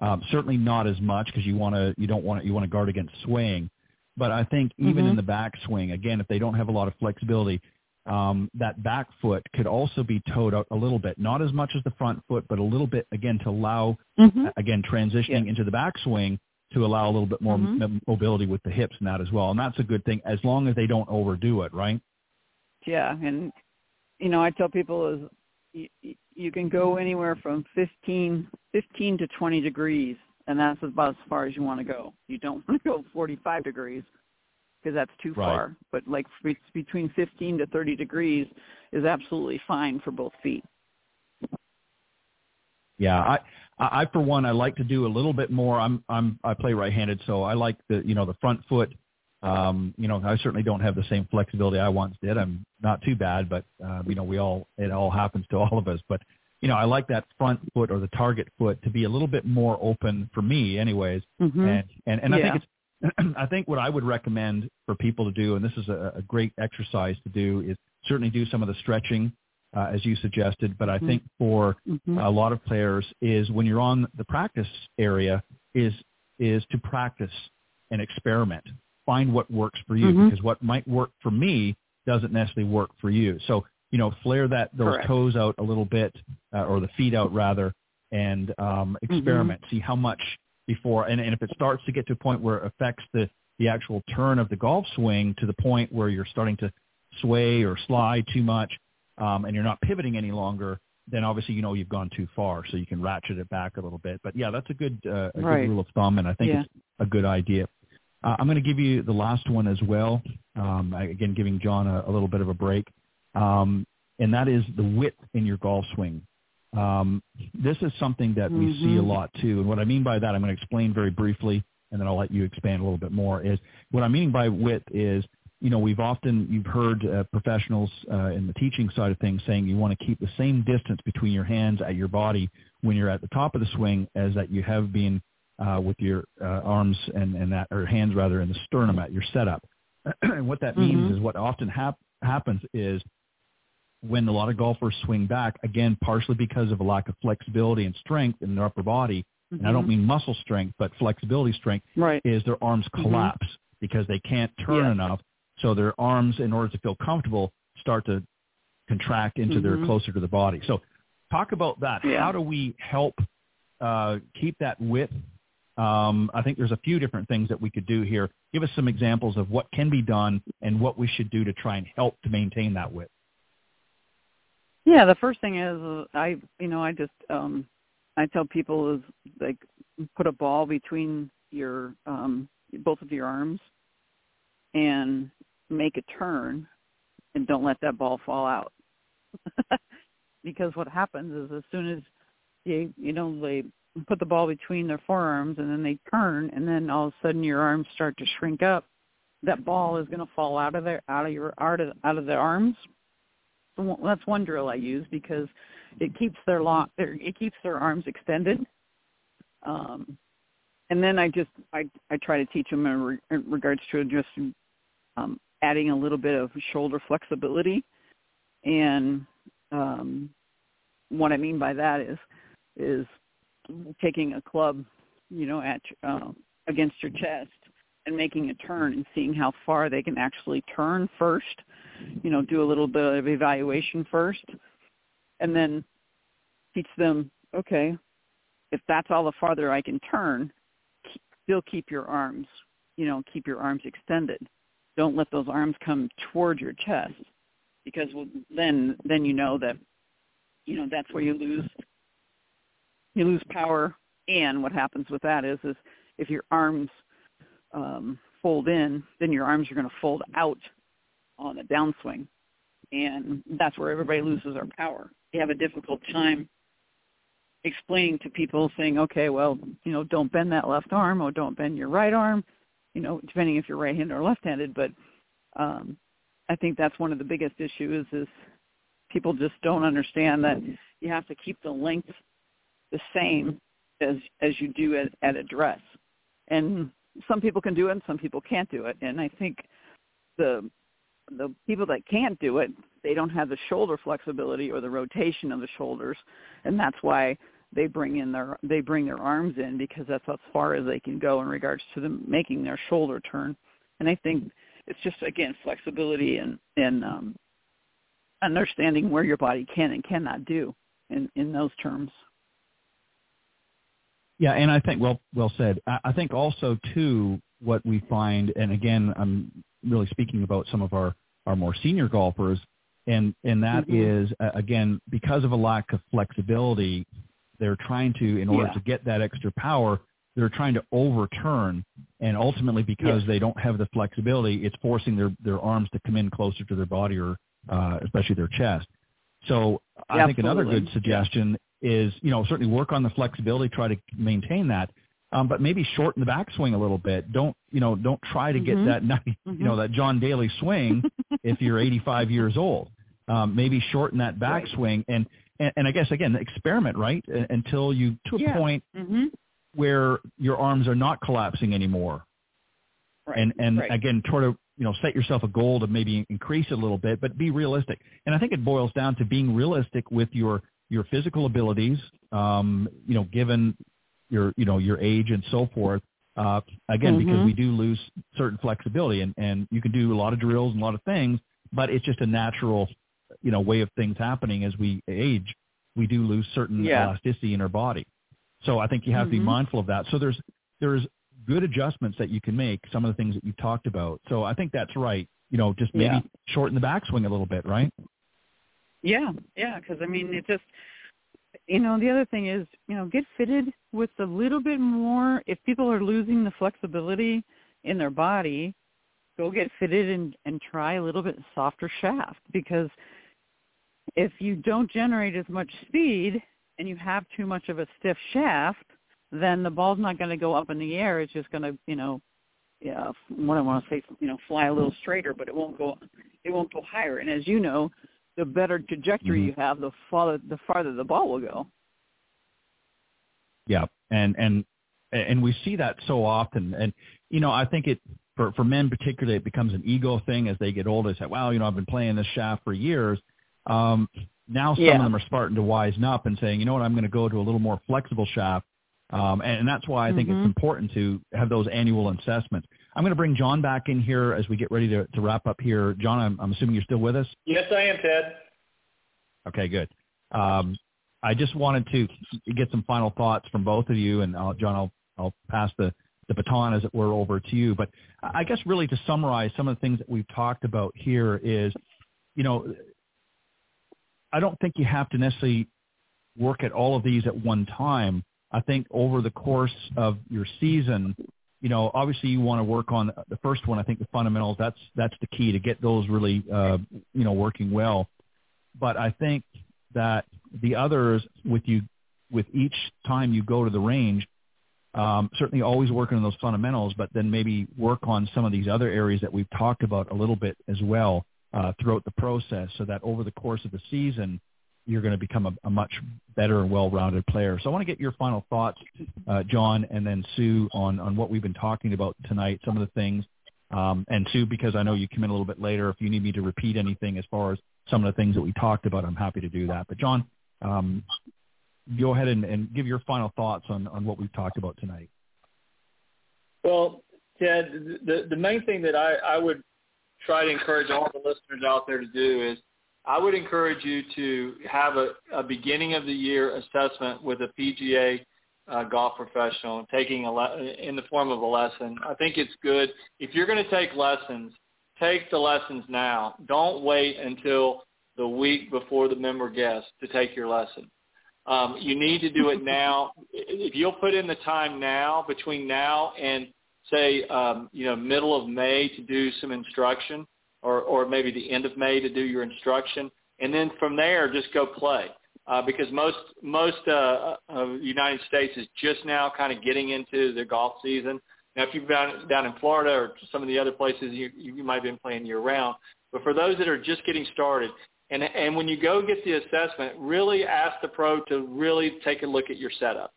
um, certainly not as much because you want to you don't want you want to guard against swing. But I think even mm-hmm. in the back swing, again, if they don't have a lot of flexibility, um, that back foot could also be toed out a little bit, not as much as the front foot, but a little bit again to allow mm-hmm. again transitioning yeah. into the backswing to allow a little bit more Mhm. mobility with the hips and that as well. And that's a good thing as long as they don't overdo it, right? Yeah, and you know, I tell people is you, you can go anywhere from 15, 15 to 20 degrees, and that's about as far as you want to go. You don't want to go 45 degrees because that's too Right. far. But like be- between 15 to 30 degrees is absolutely fine for both feet. Yeah, I, I, I for one, I like to do a little bit more. I'm, I'm, I play right-handed, so I like the, you know, the front foot. Um, you know, I certainly don't have the same flexibility I once did. I'm not too bad, but uh, you know, we all, it all happens to [laughs] all of us. But you know, I like that front foot or the target foot to be a little bit more open for me, anyways. Mm-hmm. And and, and I Yeah. think it's, [clears throat] I think what I would recommend for people to do, and this is a, a great exercise to do, is certainly do some of the stretching, uh, as you suggested. But I Mhm. think for hmm a lot of players is when you're on the practice area is is to practice and experiment. Find what works for you Mhm. because what might work for me doesn't necessarily work for you. So you know, flare that those Correct. toes out a little bit, uh, or the feet out rather, and um, experiment. See how much before, and, and if it starts to get to a point where it affects the the actual turn of the golf swing to the point where you're starting to sway or slide too much, um, and you're not pivoting any longer, then obviously you know you've gone too far, so you can ratchet it back a little bit. But yeah, that's a good uh, a Right. good rule of thumb, and I think Yeah. it's a good idea. Uh, I'm going to give you the last one as well. Um, again, giving Jon a, a little bit of a break, um, and that is the width in your golf swing. Um, this is something that we see a Mhm. lot too, and what I mean by that, I'm going to explain very briefly, and then I'll let you expand a little bit more. Is what I'm meaning by width is you know, we've often, you've heard uh, professionals uh, in the teaching side of things saying you want to keep the same distance between your hands at your body when you're at the top of the swing as that you have been uh, with your uh, arms and, and that, or hands rather, in the sternum at your setup. and [clears throat] what that means Mhm. is what often hap- happens is when a lot of golfers swing back, again, partially because of a lack of flexibility and strength in their upper body, and I don't Mhm. mean muscle strength, but flexibility strength, right. is their arms Mhm. collapse because they can't turn Yeah. enough. So their arms, in order to feel comfortable, start to contract into their Mhm. closer to the body. So talk about that. Yeah. How do we help uh, keep that width? Um, I think there's a few different things that we could do here. Give us some examples of what can be done and what we should do to try and help to maintain that width. Yeah, the first thing is uh, I, you know, I just um I tell people is like put a ball between your um both of your arms and make a turn and don't let that ball fall out. [laughs] because what happens is as soon as you you know they put the ball between their forearms and then they turn and then all of a sudden your arms start to shrink up, that ball is going to fall out of their out of your out of out of their arms so that's one drill I use because it keeps their long their, it keeps their arms extended. Um, and then I just I I try to teach them in, re, in regards to just um, adding a little bit of shoulder flexibility. And um, what I mean by that is is taking a club, you know, at um, against your chest and making a turn and seeing how far they can actually turn first you know, do a little bit of evaluation first and then teach them, okay, if that's all the farther I can turn, still keep your arms, you know, keep your arms extended. Don't let those arms come toward your chest because then then you know that you know that's where you lose you lose power. And what happens with that is is if your arms um, fold in, then your arms are going to fold out on a downswing, and that's where everybody loses their power. You have a difficult time explaining to people, saying, "Okay, well, you know, don't bend that left arm, or don't bend your right arm," you know, depending if you're right-handed or left-handed. But um, I think that's one of the biggest issues is people just don't understand that you have to keep the length the same as as you do at, at address, and some people can do it and some people can't do it. And I think the the people that can't do it, they don't have the shoulder flexibility or the rotation of the shoulders, and that's why they bring in their they bring their arms in because that's as far as they can go in regards to them making their shoulder turn. And I think it's just again flexibility and and um, understanding where your body can and cannot do in in those terms. Yeah, and I think well well said. I think also too what we find, and again, I'm really speaking about some of our our more senior golfers, and and that mm-hmm. is uh, again because of a lack of flexibility, they're trying to in order yeah. to get that extra power, they're trying to overturn, and ultimately because they don't have the flexibility, it's forcing their their arms to come in closer to their body or uh, especially their chest. So I Absolutely. think another good suggestion is you know certainly work on the flexibility, try to maintain that. Um, but maybe shorten the backswing a little bit. Don't you know? Don't try to get mm-hmm. that [laughs] mm-hmm. you know that John Daly swing [laughs] if you're 85 years old. Um, maybe shorten that backswing and, and and I guess again experiment right until you to a yeah. point mm-hmm. where your arms are not collapsing anymore. Right. And and right. again, sort of you know set yourself a goal to maybe increase it a little bit, but be realistic. And I think it boils down to being realistic with your your physical abilities. Um, you know, given your you know your age and so forth. Uh, again, mm-hmm. because we do lose certain flexibility, and and you can do a lot of drills and a lot of things, but it's just a natural you know way of things happening as we age. We do lose certain yeah. elasticity in our body. So I think you have mm-hmm. to be mindful of that. So there's there's good adjustments that you can make. Some of the things that you talked about. So I think that's right. You know, just maybe yeah. shorten the backswing a little bit, right? Yeah, yeah. Because I mean, it just you know, the other thing is, you know, get fitted with a little bit more. If people are losing the flexibility in their body, go get fitted and, and try a little bit softer shaft because if you don't generate as much speed and you have too much of a stiff shaft, then the ball's not going to go up in the air. It's just going to, you know, yeah, what I want to say, you know, fly a little straighter, but it won't go, it won't go higher. And as you know, the better trajectory mm-hmm. you have, the farther the farther the ball will go. Yeah, and and and we see that so often, and you know I think it for for men particularly it becomes an ego thing as they get older. They say, "Wow, you know I've been playing this shaft for years." Um, now some yeah. of them are starting to wisen up and saying, "You know what? I'm going to go to a little more flexible shop. Um, and, and that's why I think mm-hmm. it's important to have those annual assessments. I'm going to bring Jon back in here as we get ready to, to wrap up here. Jon, I'm, I'm assuming you're still with us? Yes, I am, Ted. Okay, good. Um, I just wanted to get some final thoughts from both of you, and I'll, Jon, I'll, I'll pass the, the baton, as it were, over to you. But I guess really to summarize some of the things that we've talked about here is, you know, I don't think you have to necessarily work at all of these at one time. I think over the course of your season, you know, obviously you want to work on the first one. I think the fundamentals. That's that's the key to get those really, uh, you know, working well. But I think that the others, with you, with each time you go to the range, um, certainly always working on those fundamentals, but then maybe work on some of these other areas that we've talked about a little bit as well uh, throughout the process, so that over the course of the season, you're going to become a, a much better and well-rounded player. So I want to get your final thoughts, uh, Jon, and then Sue on, on what we've been talking about tonight, some of the things. Um, and Sue, because I know you come in a little bit later, if you need me to repeat anything as far as some of the things that we talked about, I'm happy to do that. But Jon, um, go ahead and, and give your final thoughts on, on what we've talked about tonight. Well, Ted, the, the main thing that I, I would try to encourage all the listeners out there to do is I would encourage you to have a, a beginning of the year assessment with a PGA uh, golf professional, taking a le- in the form of a lesson. I think it's good if you're going to take lessons. Take the lessons now. Don't wait until the week before the member guest to take your lesson. Um, you need to do it now. if you'll put in the time now, between now and say, um, you know, middle of May to do some instruction, or, or maybe the end of May to do your instruction, and then from there just go play. Uh, because most most uh, of the United States is just now kind of getting into the golf season. Now, if you've been down in Florida or some of the other places, you, you might have been playing year round. But for those that are just getting started, and and when you go get the assessment, really ask the pro to really take a look at your setup.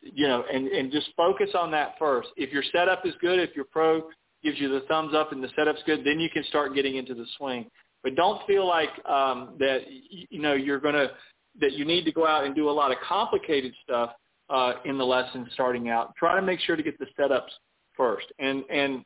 You know, and and just focus on that first. If your setup is good, if your pro gives you the thumbs up and the setup's good, then you can start getting into the swing. But don't feel like um, that you know you're going to that you need to go out and do a lot of complicated stuff uh, in the lesson starting out. Try to make sure to get the setups first, and and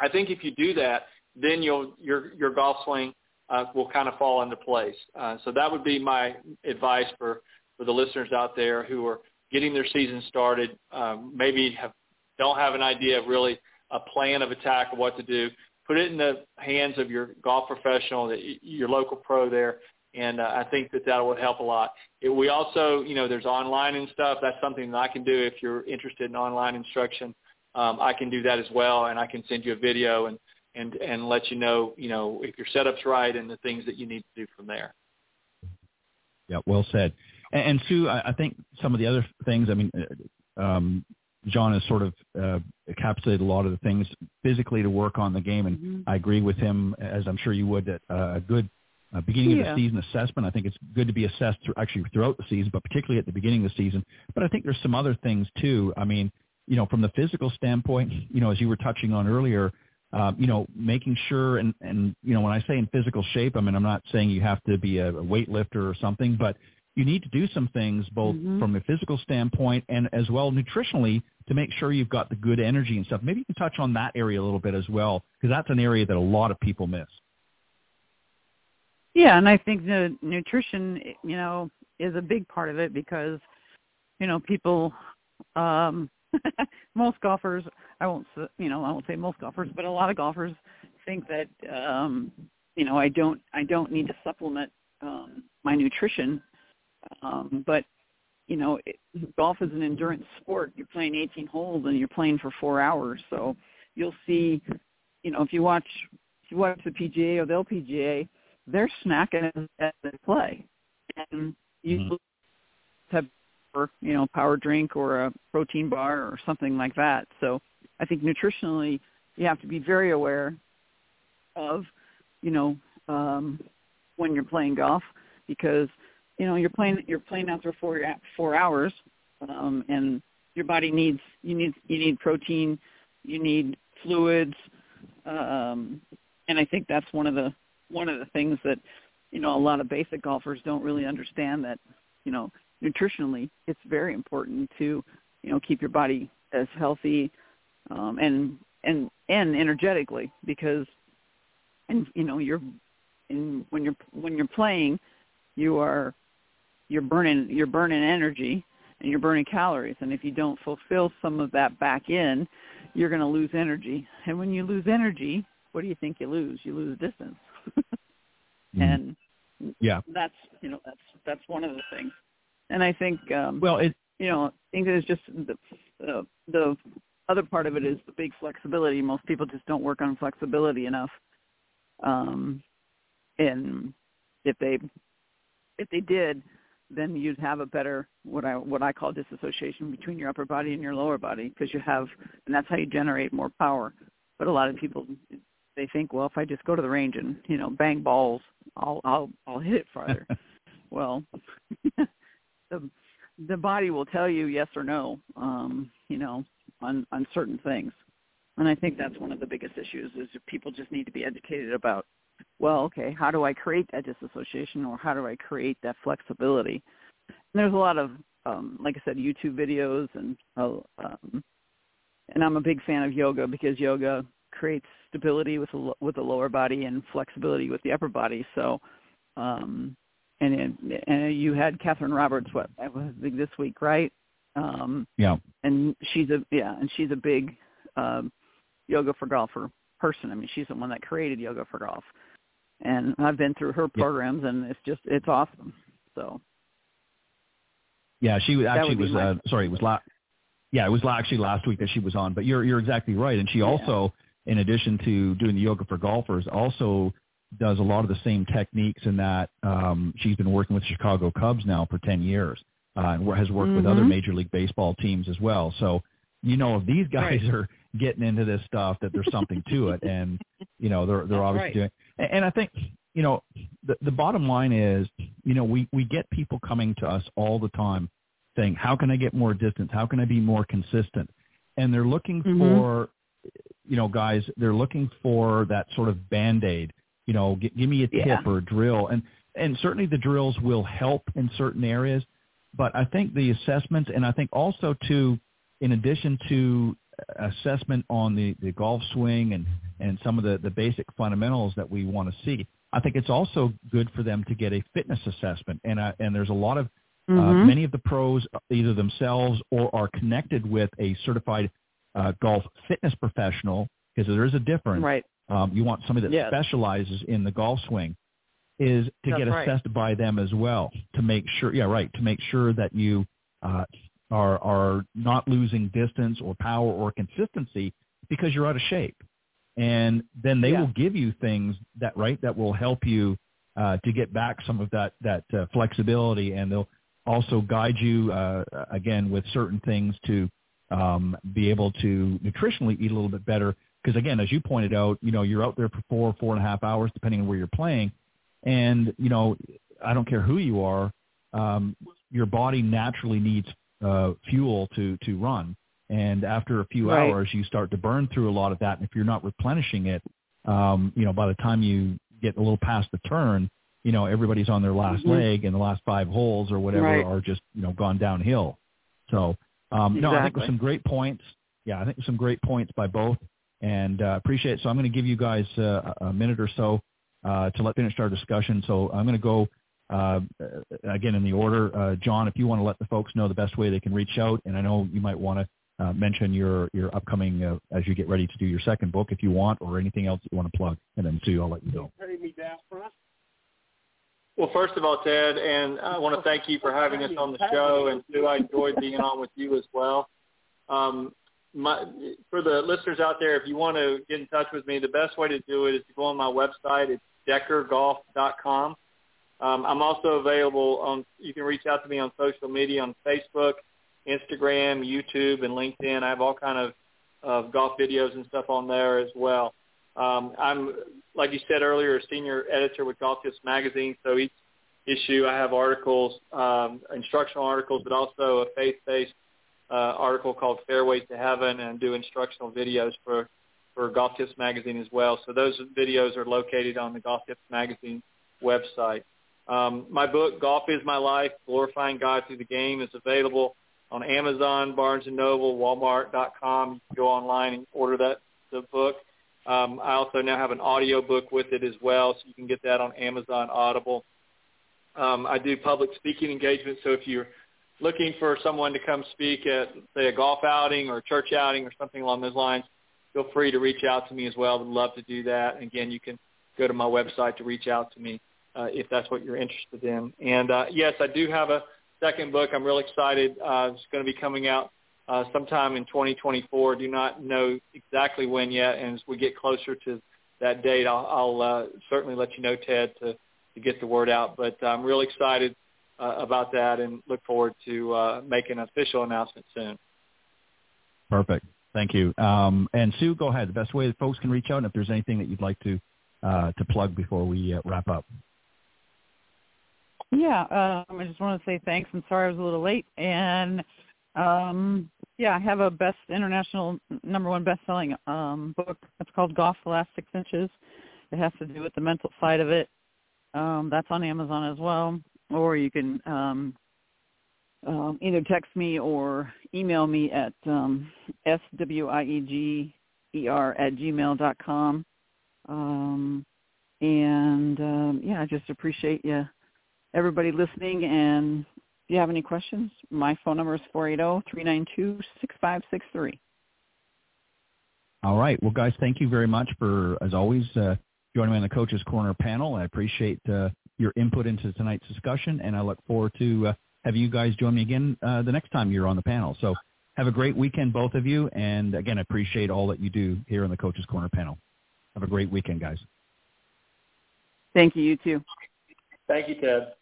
I think if you do that, then you'll your your golf swing uh, will kind of fall into place. Uh, so that would be my advice for for the listeners out there who are getting their season started, um, maybe have, don't have an idea of really a plan of attack of what to do, put it in the hands of your golf professional, your local pro there, and uh, I think that that would help a lot. It, we also, you know, there's online and stuff. That's something that I can do if you're interested in online instruction. Um, I can do that as well, and I can send you a video and and and let you know, you know, if your setup's right and the things that you need to do from there. Yeah, well said. And, and Sue, I, I think some of the other things. I mean, uh, um, Jon has sort of uh, encapsulated a lot of the things physically to work on the game, and mm-hmm. I agree with him, as I'm sure you would, that uh, a good uh, beginning yeah. of the season assessment. I think it's good to be assessed through, actually throughout the season, but particularly at the beginning of the season. But I think there's some other things too. I mean, you know, from the physical standpoint, you know, as you were touching on earlier, uh, you know, making sure and, and, you know, when I say in physical shape, I mean, I'm not saying you have to be a, a weightlifter or something, but you need to do some things both mm-hmm. from a physical standpoint and as well nutritionally to make sure you've got the good energy and stuff. Maybe you can touch on that area a little bit as well, because that's an area that a lot of people miss. Yeah, and I think the nutrition, you know, is a big part of it because, you know, people, um, [laughs] most golfers, I won't, you know, I won't say most golfers, but a lot of golfers think that, um, you know, I don't, I don't need to supplement um, my nutrition, um, but you know, it, golf is an endurance sport. You're playing 18 holes and you're playing for four hours, so you'll see, you know, if you watch, if you watch the PGA or the LPGA, they're snacking as they play, and you mm-hmm. have you know power drink or a protein bar or something like that. So I think nutritionally you have to be very aware of you know um, when you're playing golf because you know you're playing you're playing out there for four hours um, and your body needs you need you need protein you need fluids um, and I think that's one of the one of the things that you know a lot of basic golfers don't really understand that you know nutritionally it's very important to you know keep your body as healthy um, and and and energetically because and you know you're in when you're when you're playing you are you're burning you're burning energy and you're burning calories and if you don't fulfill some of that back in you're going to lose energy and when you lose energy what do you think you lose you lose distance [laughs] mm-hmm. and yeah, that's you know that's that's one of the things. And I think um, well, it you know I think it's just the uh, the other part of it is the big flexibility. Most people just don't work on flexibility enough. Um, and if they if they did, then you'd have a better what I what I call disassociation between your upper body and your lower body because you have and that's how you generate more power. But a lot of people they think, well, if I just go to the range and you know bang balls, I'll I'll I'll hit it farther. [laughs] well, [laughs] the the body will tell you yes or no, um, you know, on on certain things. And I think that's one of the biggest issues is people just need to be educated about, well, okay, how do I create that disassociation or how do I create that flexibility? And there's a lot of, um, like I said, YouTube videos and, uh, um, and I'm a big fan of yoga because yoga creates stability with the with the lower body and flexibility with the upper body. So, um, and it, and you had Katherine Roberts what I think this week, right? Um, yeah. And she's a yeah, and she's a big um, yoga for golfer person. I mean, she's the one that created yoga for golf, and I've been through her programs, yeah. and it's just it's awesome. So. Yeah, she actually was. My, uh, sorry, it was last. Yeah, it was actually last week that she was on. But you're you're exactly right, and she yeah. also in addition to doing the yoga for golfers, also does a lot of the same techniques in that um, she's been working with Chicago Cubs now for 10 years uh, and has worked mm-hmm. with other mm-hmm. Major League Baseball teams as well. So, you know, if these guys right. [laughs] are getting into this stuff, that there's something to it, and you know, they're they're That's obviously right. doing. And, I think, you know, the the bottom line is, you know, we we get people coming to us all the time saying, how can I get more distance? How can I be more consistent? And they're looking mm-hmm. for you know, guys, they're looking for that sort of band-aid, you know, g- give me a tip yeah. or a drill. And, and certainly the drills will help in certain areas, but I think the assessments and I think also to, in addition to assessment on the, the golf swing and, and some of the, the basic fundamentals that we want to see, I think it's also good for them to get a fitness assessment. And, I, and there's a lot of Uh, mm-hmm. many of the pros, either themselves or are connected with a certified uh, golf fitness professional, because there is a difference. Right. Um, you want somebody that yes. specializes in the golf swing, is to That's get right. assessed by them as well to make sure. Yeah, right. To make sure that you uh, are are not losing distance or power or consistency because you're out of shape. And then they yeah. will give you things that right that will help you uh, to get back some of that that uh, flexibility, and they'll also guide you uh, again with certain things to um, be able to nutritionally eat a little bit better. Because again, as you pointed out, you know you're out there for four four and a half hours, depending on where you're playing, and you know I don't care who you are, um, your body naturally needs uh, fuel to to run. And after a few right. hours, you start to burn through a lot of that. And if you're not replenishing it, um, you know, by the time you get a little past the turn, you know, everybody's on their last mm-hmm. leg and the last five holes or whatever right. are just, you know, gone downhill. So, um, exactly. no, I think some great points. Yeah, I think some great points by both and uh, appreciate it. So I'm going to give you guys uh, a minute or so uh, to let finish our discussion. So I'm going to go uh, again in the order. Uh, Jon, if you want to let the folks know the best way they can reach out, and I know you might want to uh, mention your your upcoming uh, as you get ready to do your second book if you want, or anything else that you want to plug. And then Sue, I'll let you go. Well, first of all, Ted, and I want to thank you for having us on the show, and Sue, I enjoyed being on with you as well. Um, my, for the listeners out there, if you want to get in touch with me, the best way to do it is to go on my website. It's deckergolf.com. Um, I'm also available on. You can reach out to me on social media on Facebook, Instagram, YouTube, and LinkedIn. I have all kind of of golf videos and stuff on there as well. Um, I'm, like you said earlier, a senior editor with Golf Tips Magazine. So each issue I have articles, um, instructional articles, but also a faith-based uh, article called Fairways to Heaven, and do instructional videos for for Golf Tips Magazine as well. So those videos are located on the Golf Tips Magazine website. Um, my book, Golf is My Life, Glorifying God Through the Game, is available on Amazon, Barnes & Noble, Walmart.com. You can go online and order that the book. Um, I also now have an audio book with it as well, so you can get that on Amazon Audible. Um, I do public speaking engagements, so if you're looking for someone to come speak at, say, a golf outing or a church outing or something along those lines, feel free to reach out to me as well. I'd love to do that. Again, you can go to my website to reach out to me uh, if that's what you're interested in. And uh, yes, I do have a second book. I'm really excited. Uh, it's going to be coming out uh, sometime in 2024. Do not know exactly when yet, and as we get closer to that date, I'll, I'll uh, certainly let you know, Ted, to, to get the word out. But I'm really excited uh, about that and look forward to uh, making an official announcement soon. Perfect. Thank you. Um, and Sue, go ahead. The best way that folks can reach out, and if there's anything that you'd like to uh, to plug before we uh, wrap up. Yeah, um, I just want to say thanks. I'm sorry I was a little late. And um, yeah, I have a best international number one best-selling um, book. It's called Golf the Last Six Inches. It has to do with the mental side of it. Um, that's on Amazon as well. Or you can um, um, either text me or email me at um, swieger at gmail dot com. Um, and um, yeah, I just appreciate you everybody listening. And if you have any questions, my phone number is 480-392-6563. All right. Well, guys, thank you very much for, as always, uh, joining me on the Coach's Corner panel. I appreciate uh, your input into tonight's discussion, and I look forward to uh, having you guys join me again uh, the next time you're on the panel. So have a great weekend, both of you. And again, I appreciate all that you do here on the Coach's Corner panel. Have a great weekend, guys. Thank you. You too. Thank you, Ted.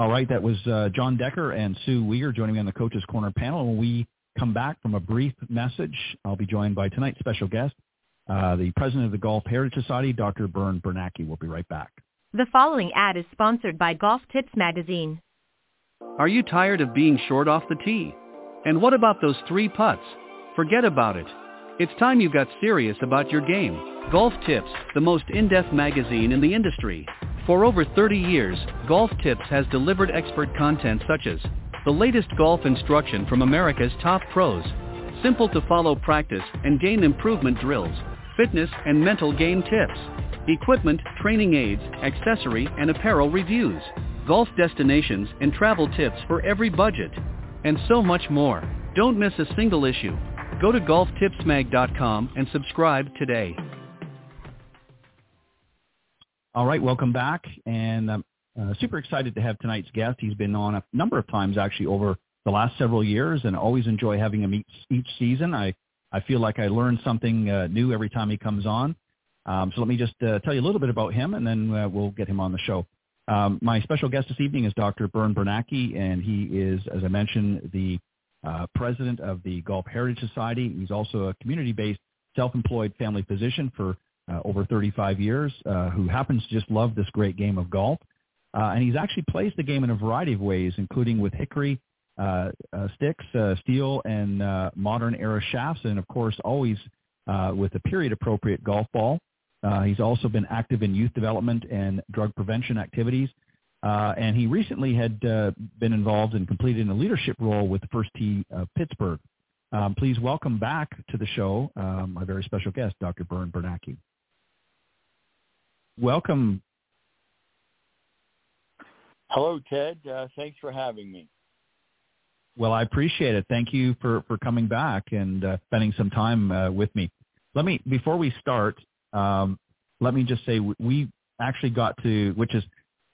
All right, that was uh, Jon Decker and Sue Wieger joining me on the Coaches Corner panel. When we come back from a brief message, I'll be joined by tonight's special guest, uh, the president of the Golf Heritage Society, Dr. Bern Bernacki. We'll be right back. The following ad is sponsored by Golf Tips Magazine. Are you tired of being short off the tee? And what about those three putts? Forget about it. It's time you got serious about your game. Golf Tips, the most in-depth magazine in the industry, for over 30 years, Golf Tips has delivered expert content such as the latest golf instruction from America's top pros, simple to follow practice and game improvement drills, fitness and mental game tips, equipment, training aids, accessory, and apparel reviews, golf destinations and travel tips for every budget, and so much more. Don't miss a single issue. Go to golftipsmag.com and subscribe today. All right, welcome back. And I'm uh, super excited to have tonight's guest. He's been on a number of times actually over the last several years and always enjoy having him each, each season. I, I feel like I learn something uh, new every time he comes on. Um, so let me just uh, tell you a little bit about him and then uh, we'll get him on the show. Um, my special guest this evening is Dr. Bern Bernacki, and he is, as I mentioned, the uh, president of the Golf Heritage Society. He's also a community-based self-employed family physician for uh, over 35 years uh, who happens to just love this great game of golf. Uh, and he's actually plays the game in a variety of ways, including with hickory uh, uh, sticks, uh, steel, and uh, modern era shafts, and of course always uh, with a period-appropriate golf ball. Uh, he's also been active in youth development and drug prevention activities. Uh, and he recently had uh, been involved and completed a leadership role with the First Tee of Pittsburgh. Um, please welcome back to the show um, my very special guest, Dr. Bern Bernacki. Welcome. Hello, Ted. Uh, thanks for having me. Well, I appreciate it. Thank you for, for coming back and uh, spending some time uh, with me. Let me before we start. Um, let me just say we actually got to, which is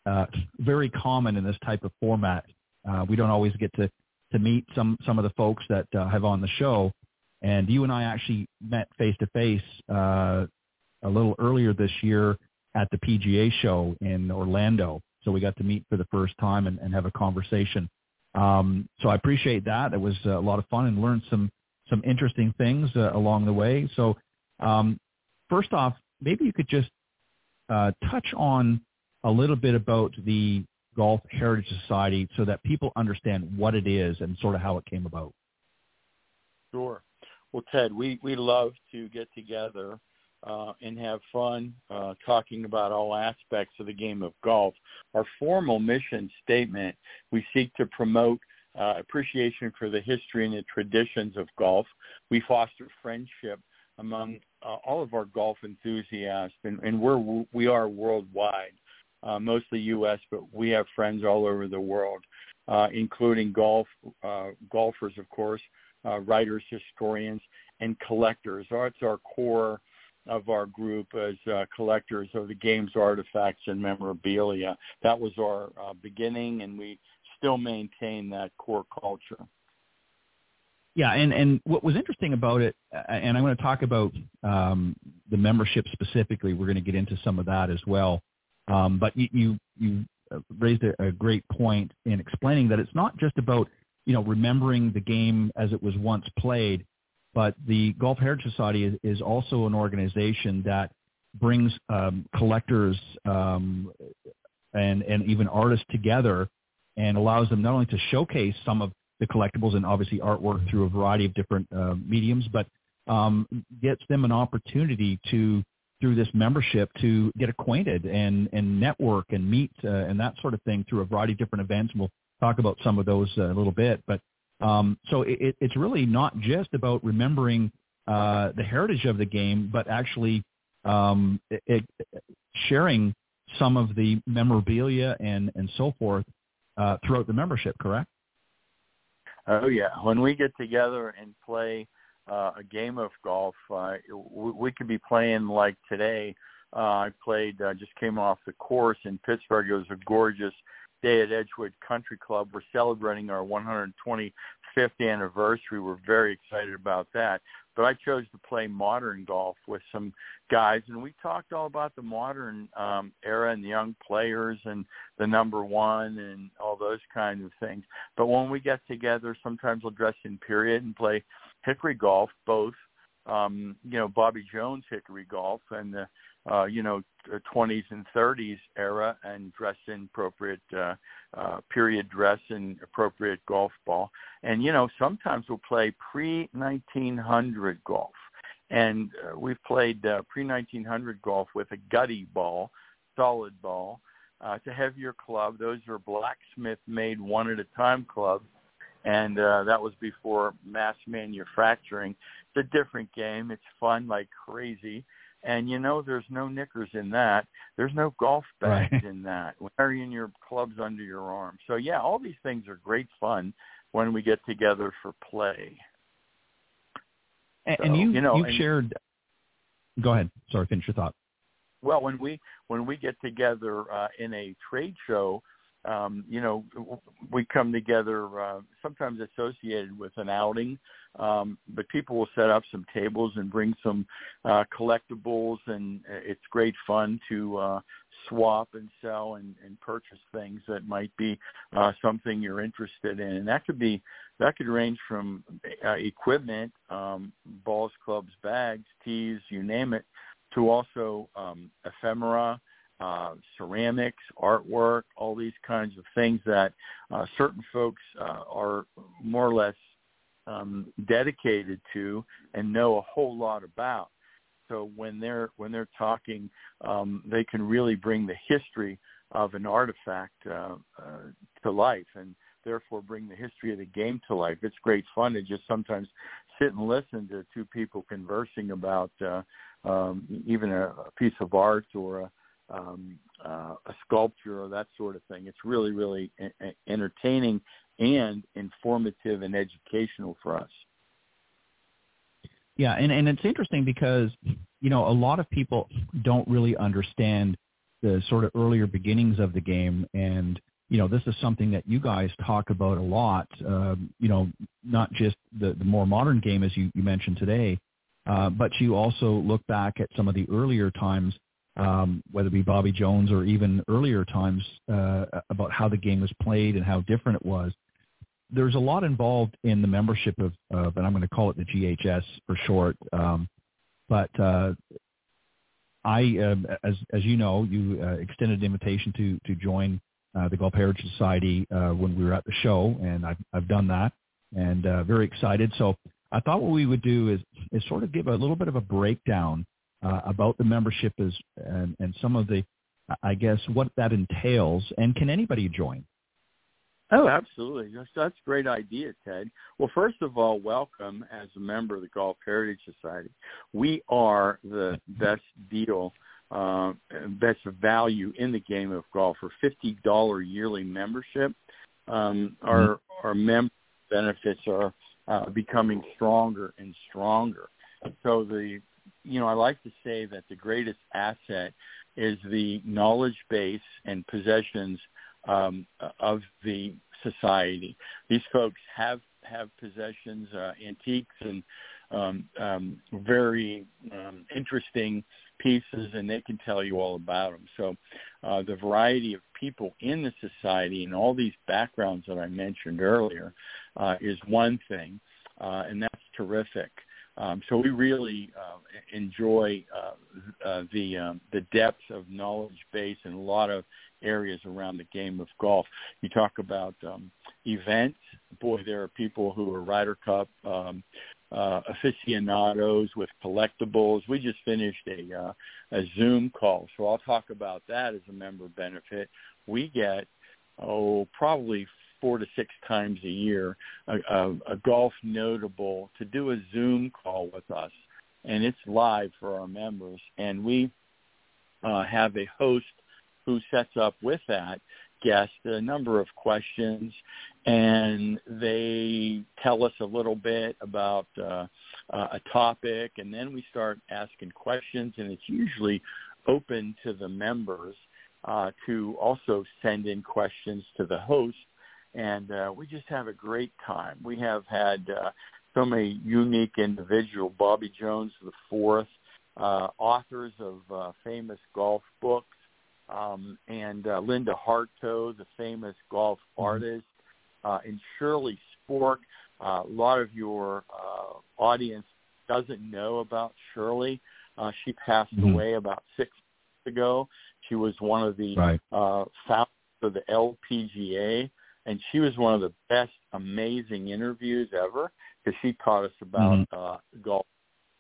uh, very common in this type of format. Uh, we don't always get to to meet some some of the folks that uh, have on the show, and you and I actually met face to face a little earlier this year at the PGA show in Orlando. So we got to meet for the first time and, and have a conversation. Um, so I appreciate that. It was a lot of fun and learned some some interesting things uh, along the way. So um, first off, maybe you could just uh, touch on a little bit about the Golf Heritage Society so that people understand what it is and sort of how it came about. Sure. Well, Ted, we, we love to get together uh, and have fun uh, talking about all aspects of the game of golf. Our formal mission statement, we seek to promote uh, appreciation for the history and the traditions of golf. We foster friendship among uh, all of our golf enthusiasts, and, and we're, we are worldwide, uh, mostly U.S., but we have friends all over the world, uh, including golf uh, golfers, of course, uh, writers, historians, and collectors. That's our core of our group as uh, collectors of the game's artifacts and memorabilia. That was our uh, beginning, and we still maintain that core culture. Yeah, and and what was interesting about it, uh, and I'm going to talk about um, the membership specifically. We're going to get into some of that as well. Um, but you you, you raised a, a great point in explaining that it's not just about you know remembering the game as it was once played, but the Golf Heritage Society is, is also an organization that brings um, collectors um, and and even artists together and allows them not only to showcase some of the collectibles and obviously artwork through a variety of different uh, mediums, but um, gets them an opportunity to through this membership to get acquainted and and network and meet uh, and that sort of thing through a variety of different events. And we'll talk about some of those uh, a little bit, but um, so it, it's really not just about remembering uh, the heritage of the game, but actually um, it, sharing some of the memorabilia and and so forth uh, throughout the membership. Correct? Oh yeah, when we get together and play uh, a game of golf, uh, we, we could be playing like today. Uh, I played, uh, just came off the course in Pittsburgh. It was a gorgeous day at Edgewood Country Club. We're celebrating our 125th anniversary. We're very excited about that. But I chose to play modern golf with some guys, and we talked all about the modern um, era and the young players and the number one and all those kinds of things. But when we get together, sometimes we'll dress in period and play hickory golf, both um, you know Bobby Jones hickory golf and the uh, you know, 20s and 30s era and dress in appropriate uh, uh, period dress and appropriate golf ball. And, you know, sometimes we'll play pre-1900 golf. And uh, we've played uh, pre-1900 golf with a gutty ball, solid ball. Uh, it's a heavier club. Those are blacksmith-made one-at-a-time clubs. and uh, that was before mass manufacturing. It's a different game. It's fun like crazy. And you know, there's no knickers in that. There's no golf bags right. in that. Wearing your clubs under your arm. So yeah, all these things are great fun when we get together for play. And, so, and you, you know, you've and, shared. Go ahead. Sorry, finish your thought. Well, when we when we get together uh, in a trade show, um, you know, we come together uh, sometimes associated with an outing, um, but people will set up some tables and bring some uh, collectibles, and it's great fun to uh, swap and sell and, and purchase things that might be uh, something you're interested in. And that could be that could range from uh, equipment, um, balls, clubs, bags, tees, you name it, to also um, ephemera uh, ceramics, artwork, all these kinds of things that uh, certain folks uh, are more or less um, dedicated to and know a whole lot about. So when they're when they're talking, um, they can really bring the history of an artifact uh, uh, to life, and therefore bring the history of the game to life. It's great fun to just sometimes sit and listen to two people conversing about uh, um, even a, a piece of art or a um, uh, a sculpture or that sort of thing. It's really, really entertaining and informative and educational for us. Yeah, and, and it's interesting because, you know, a lot of people don't really understand the sort of earlier beginnings of the game. And, you know, this is something that you guys talk about a lot, um, you know, not just the, the more modern game, as you, you mentioned today, uh, but you also look back at some of the earlier times um, whether it be Bobby Jones or even earlier times uh, about how the game was played and how different it was. There's a lot involved in the membership of, of and I'm going to call it the GHS for short. Um, but uh, I, uh, as as you know, you uh, extended an invitation to to join uh, the Golf Heritage Society uh, when we were at the show, and I've I've done that, and uh, very excited. So I thought what we would do is is sort of give a little bit of a breakdown uh, about the membership is and, and some of the, I guess, what that entails. And can anybody join? Oh, absolutely. That's, that's a great idea, Ted. Well, first of all, welcome as a member of the Golf Heritage Society. We are the best deal, uh, best value in the game of golf for $50 yearly membership. Um, our, mm-hmm. our member benefits are uh, becoming stronger and stronger. So the you know, I like to say that the greatest asset is the knowledge base and possessions um, of the society. These folks have have possessions, uh, antiques, and um, um, very um, interesting pieces, and they can tell you all about them. So, uh, the variety of people in the society and all these backgrounds that I mentioned earlier uh, is one thing, uh, and that's terrific. Um, so we really uh, enjoy uh, uh, the um, the depth of knowledge base in a lot of areas around the game of golf. You talk about um, events. Boy, there are people who are Ryder Cup um, uh, aficionados with collectibles. We just finished a uh, a Zoom call, so I'll talk about that as a member benefit. We get oh probably four to six times a year, a, a, a golf notable to do a Zoom call with us, and it's live for our members. And we uh, have a host who sets up with that guest a number of questions, and they tell us a little bit about uh, uh, a topic, and then we start asking questions, and it's usually open to the members uh, to also send in questions to the host and uh, we just have a great time. We have had uh, so many unique individuals. Bobby Jones the fourth, uh, authors of uh, famous golf books, um, and uh, Linda Hartough, the famous golf mm-hmm. artist, uh, and Shirley Spork. Uh, a lot of your uh, audience doesn't know about Shirley. Uh, she passed mm-hmm. away about six months ago. She was one of the right. uh, founders of the LPGA and she was one of the best, amazing interviews ever because she taught us about mm-hmm. uh, golf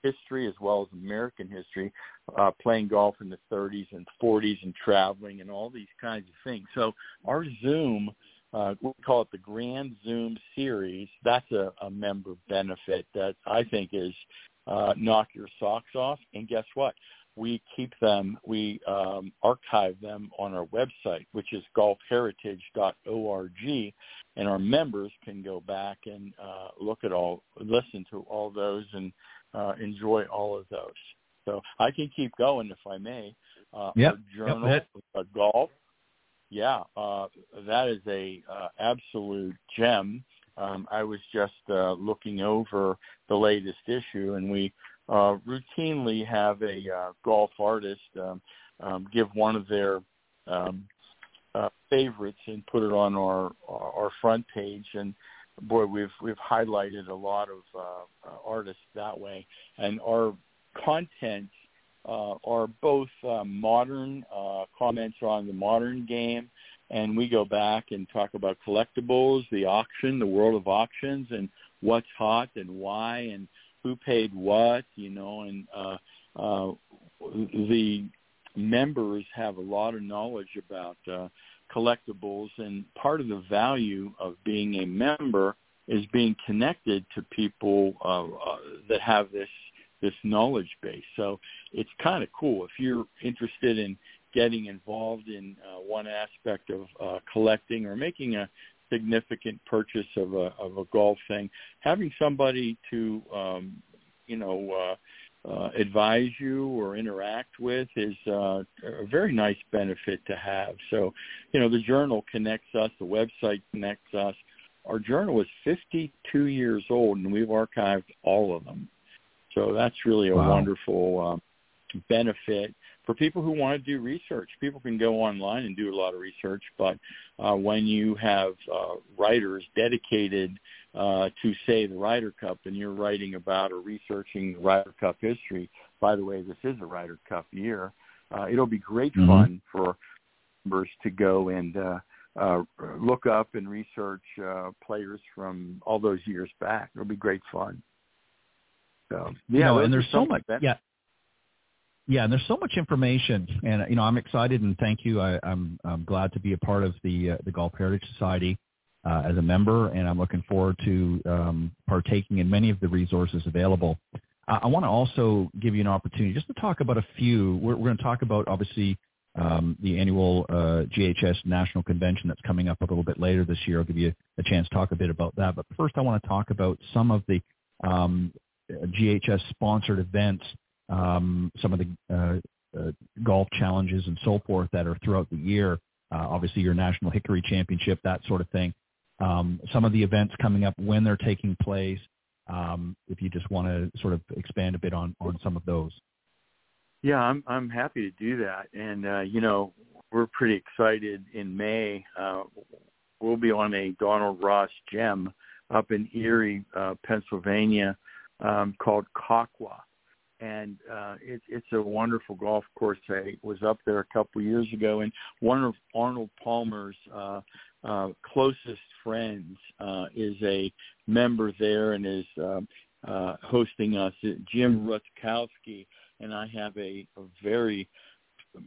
history as well as American history, uh, playing golf in the 30s and 40s and traveling and all these kinds of things. So our Zoom uh, we call it the Grand Zoom Series. That's a, a member benefit that I think is uh, knock your socks off. And guess what? We keep them, we um, archive them on our website, which is golfheritage.org, and our members can go back and uh, look at all, listen to all those, and uh, enjoy all of those. So I can keep going if I may. Uh, yep. Journal, yep. uh, golf, yeah, uh, that is a uh, absolute gem. Um, I was just uh, looking over the latest issue, and we uh, routinely have a uh, golf artist um, um, give one of their um, uh, favorites and put it on our our front page. And boy, we've we've highlighted a lot of uh, artists that way, and our content uh, are both uh, modern uh, comments on the modern game, and we go back and talk about collectibles, the auction, the world of auctions, and what's hot and why, and who paid what, you know, and uh, uh, the members have a lot of knowledge about uh, collectibles, and part of the value of being a member is being connected to people uh, uh, that have this this knowledge base. So it's kind of cool if you're interested in getting involved in uh, one aspect of uh, collecting or making a significant purchase of a of a golf thing, having somebody to um, you know uh, uh, advise you or interact with is uh, a very nice benefit to have. So, you know, the journal connects us, the website connects us. Our journal is 52 years old, and we've archived all of them. So that's really a wow. wonderful um, benefit for people who want to do research. People can go online and do a lot of research, but uh, when you have uh, writers dedicated uh, to, say, the Ryder Cup, and you're writing about or researching the Ryder Cup history, by the way, this is a Ryder Cup year, uh, it'll be great mm-hmm. fun for members to go and uh, uh, look up and research uh, players from all those years back. It'll be great fun. So yeah, no, and there's so much. That, yeah, yeah, and there's so much information, and you know, I'm excited and thank you. I, I'm I'm glad to be a part of the uh, the Golf Heritage Society uh, as a member, and I'm looking forward to um, partaking in many of the resources available. Uh, I want to also give you an opportunity just to talk about a few. We're, we're going to talk about obviously um, the annual uh, GHS National Convention that's coming up a little bit later this year. I'll give you a chance to talk a bit about that. But first, I want to talk about some of the um, GHS sponsored events, um, some of the uh, uh, golf challenges and so forth that are throughout the year. Uh, obviously, your National Hickory Championship, that sort of thing. Um, some of the events coming up when they're taking place. Um, if you just want to sort of expand a bit on on some of those. Yeah, I'm I'm happy to do that, and uh, you know we're pretty excited. In May, uh, we'll be on a Donald Ross gem up in Erie, uh, Pennsylvania, um, called Kahkwa, and uh, it, it's a wonderful golf course. I was up there a couple of years ago, and one of Arnold Palmer's uh, uh, closest friends uh, is a member there and is uh, uh, hosting us. Jim Rutkowski and I have a, a very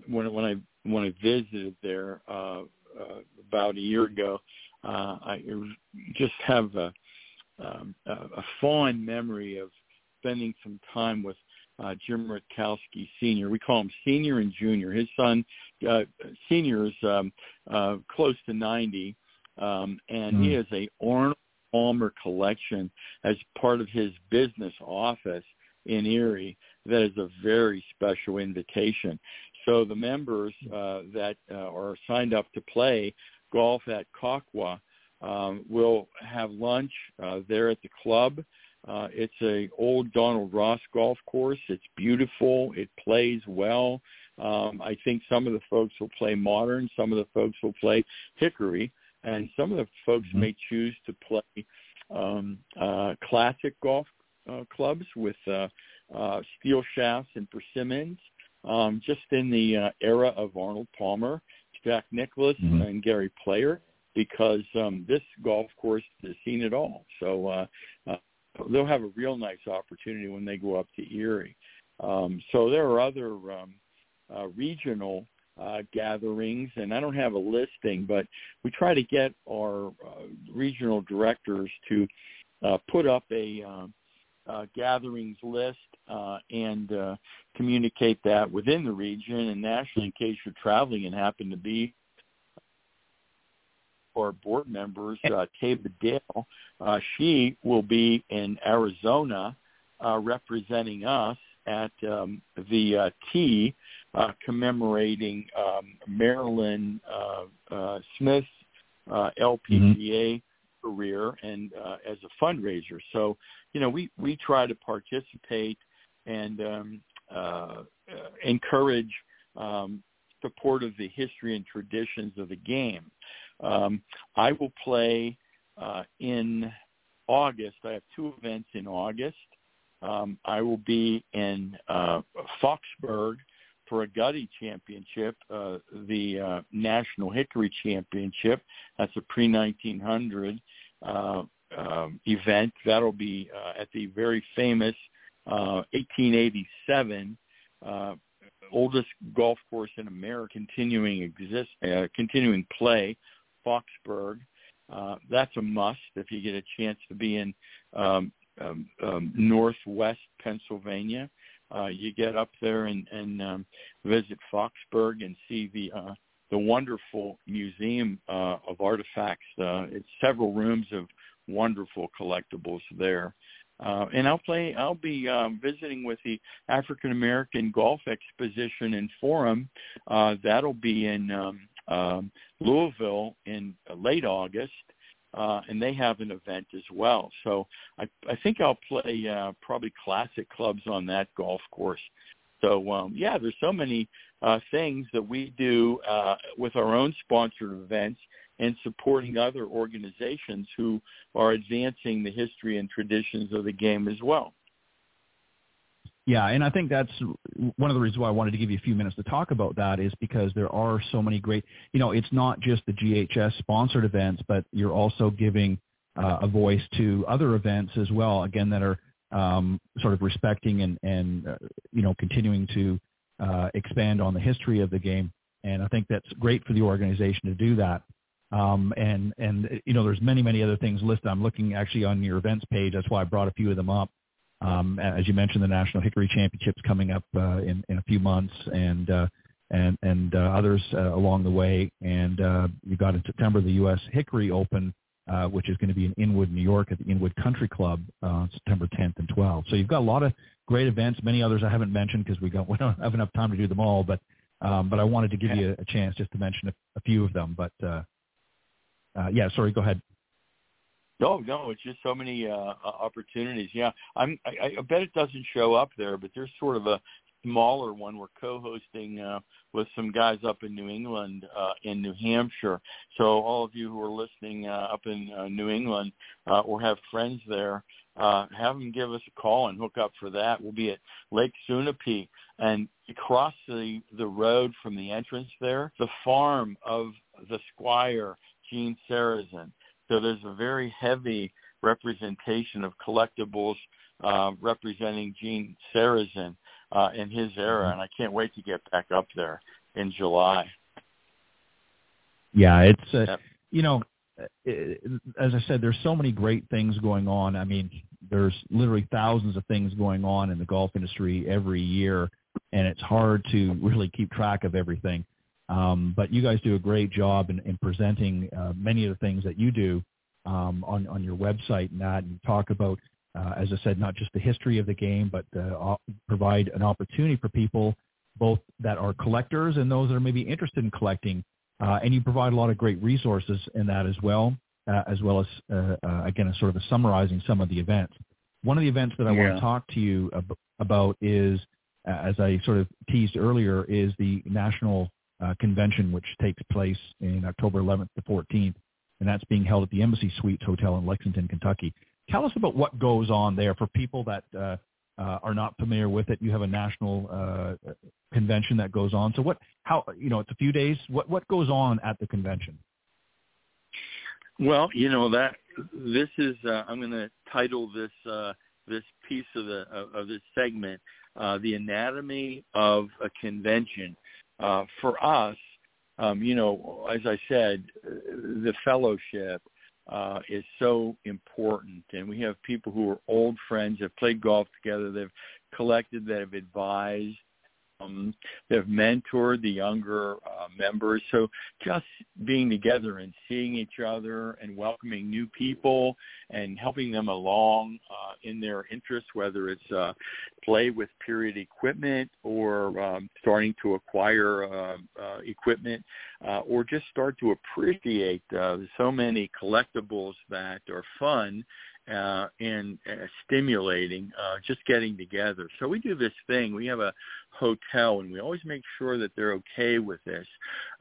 when when I when I visited there uh, uh, about a year ago, uh, I just have a um, a fond memory of spending some time with uh, Jim Rutkowski Senior. We call him Senior and Junior. His son, uh, Senior, is um, uh, close to 90, um, and mm-hmm. he has a Arnold Palmer collection as part of his business office in Erie. That is a very special invitation. So the members uh, that uh, are signed up to play golf at Kahkwa um, we'll have lunch uh, there at the club. Uh, it's a old Donald Ross golf course. It's beautiful. It plays well. Um, I think some of the folks will play modern. Some of the folks will play hickory, and some of the folks mm-hmm. may choose to play um, uh, classic golf uh, clubs with uh, uh, steel shafts and persimmons. Um, just in the uh, era of Arnold Palmer, Jack Nicklaus, mm-hmm. and Gary Player because um, this golf course has seen it all. So uh, uh, they'll have a real nice opportunity when they go up to Erie. Um, so there are other um, uh, regional uh, gatherings, and I don't have a listing, but we try to get our uh, regional directors to uh, put up a uh, uh, gatherings list uh, and uh, communicate that within the region and nationally in case you're traveling and happen to be our board members, uh, Taba Dale, uh, she will be in Arizona uh, representing us at um, the uh, T uh, commemorating um, Marilyn uh, uh, Smith's uh, LPGA mm-hmm. career and uh, as a fundraiser. So, you know, we, we try to participate and um, uh, uh, encourage um, support of the history and traditions of the game. Um, I will play uh, in August. I have two events in August. Um, I will be in uh, Foxburg for a Gutty Championship, uh, the uh, National Hickory Championship. That's a pre-1900 uh, um, event. That'll be uh, at the very famous uh, 1887 uh, oldest golf course in America, continuing exist, uh, continuing play, Foxburg. Uh, that's a must if you get a chance to be in um, um, um, northwest Pennsylvania. Uh, you get up there and, and um, visit Foxburg and see the uh, the wonderful museum uh, of artifacts. Uh, it's several rooms of wonderful collectibles there. Uh, and I'll play. I'll be um, visiting with the African American Golf Exposition and Forum. Uh, that'll be in um, um, Louisville in late August, uh, and they have an event as well. So I, I think I'll play uh, probably classic clubs on that golf course. So um, yeah, there's so many uh, things that we do uh, with our own sponsored events and supporting other organizations who are advancing the history and traditions of the game as well. Yeah, and I think that's one of the reasons why I wanted to give you a few minutes to talk about that is because there are so many great, you know, it's not just the GHS sponsored events, but you're also giving uh, a voice to other events as well, again, that are um, sort of respecting and, and uh, you know, continuing to uh, expand on the history of the game. And I think that's great for the organization to do that. Um, and, and, you know, there's many, many other things listed. I'm looking actually on your events page. That's why I brought a few of them up. Um, as you mentioned, the National Hickory Championships coming up uh, in, in a few months and, uh, and, and uh, others uh, along the way. And uh, you got in September the U.S. Hickory Open, uh, which is going to be in Inwood, New York at the Inwood Country Club uh, September 10th and 12th. So you've got a lot of great events, many others I haven't mentioned because we, [laughs] we don't have enough time to do them all. But, um, but I wanted to give you a, a chance just to mention a, a few of them. But, uh, uh, yeah, sorry, go ahead. No, no, it's just so many uh, opportunities. Yeah, I'm. I, I bet it doesn't show up there, but there's sort of a smaller one. We're co-hosting uh, with some guys up in New England, uh, in New Hampshire. So all of you who are listening uh, up in uh, New England uh, or have friends there, uh, have them give us a call and hook up for that. We'll be at Lake Sunapee, and across the the road from the entrance there, the farm of the Squire Gene Sarazen. So there's a very heavy representation of collectibles uh, representing Gene Sarazen uh, in his era, mm-hmm. and I can't wait to get back up there in July. Yeah, it's uh, yep. you know, it, as I said, there's so many great things going on. I mean, there's literally thousands of things going on in the golf industry every year, and it's hard to really keep track of everything. Um, but you guys do a great job in, in presenting uh, many of the things that you do um, on, on your website and that, and talk about, uh, as I said, not just the history of the game, but uh, provide an opportunity for people, both that are collectors and those that are maybe interested in collecting. Uh, and you provide a lot of great resources in that as well, uh, as well as, uh, uh, again, sort of summarizing some of the events. One of the events that I yeah. want to talk to you ab- about is, as I sort of teased earlier, is the National uh, convention, which takes place in October 11th to 14th, and that's being held at the Embassy Suites Hotel in Lexington, Kentucky. Tell us about what goes on there for people that uh, uh, are not familiar with it. You have a national uh, convention that goes on. So what? How? You know, it's a few days. What what goes on at the convention? Well, you know that this is. Uh, I'm going to title this uh, this piece of the of, of this segment "The Anatomy of a Convention." Uh, for us, um, you know, as I said, the fellowship uh, is so important, and we have people who are old friends, have played golf together, they've collected, that have advised, um, they've mentored the younger uh, members. So just being together and seeing each other and welcoming new people and helping them along uh, in their interests, whether it's uh, play with period equipment or um, starting to acquire uh, uh, equipment uh, or just start to appreciate uh, so many collectibles that are fun uh, and uh, stimulating, uh, just getting together. So we do this thing. We have a hotel, and we always make sure that they're okay with this.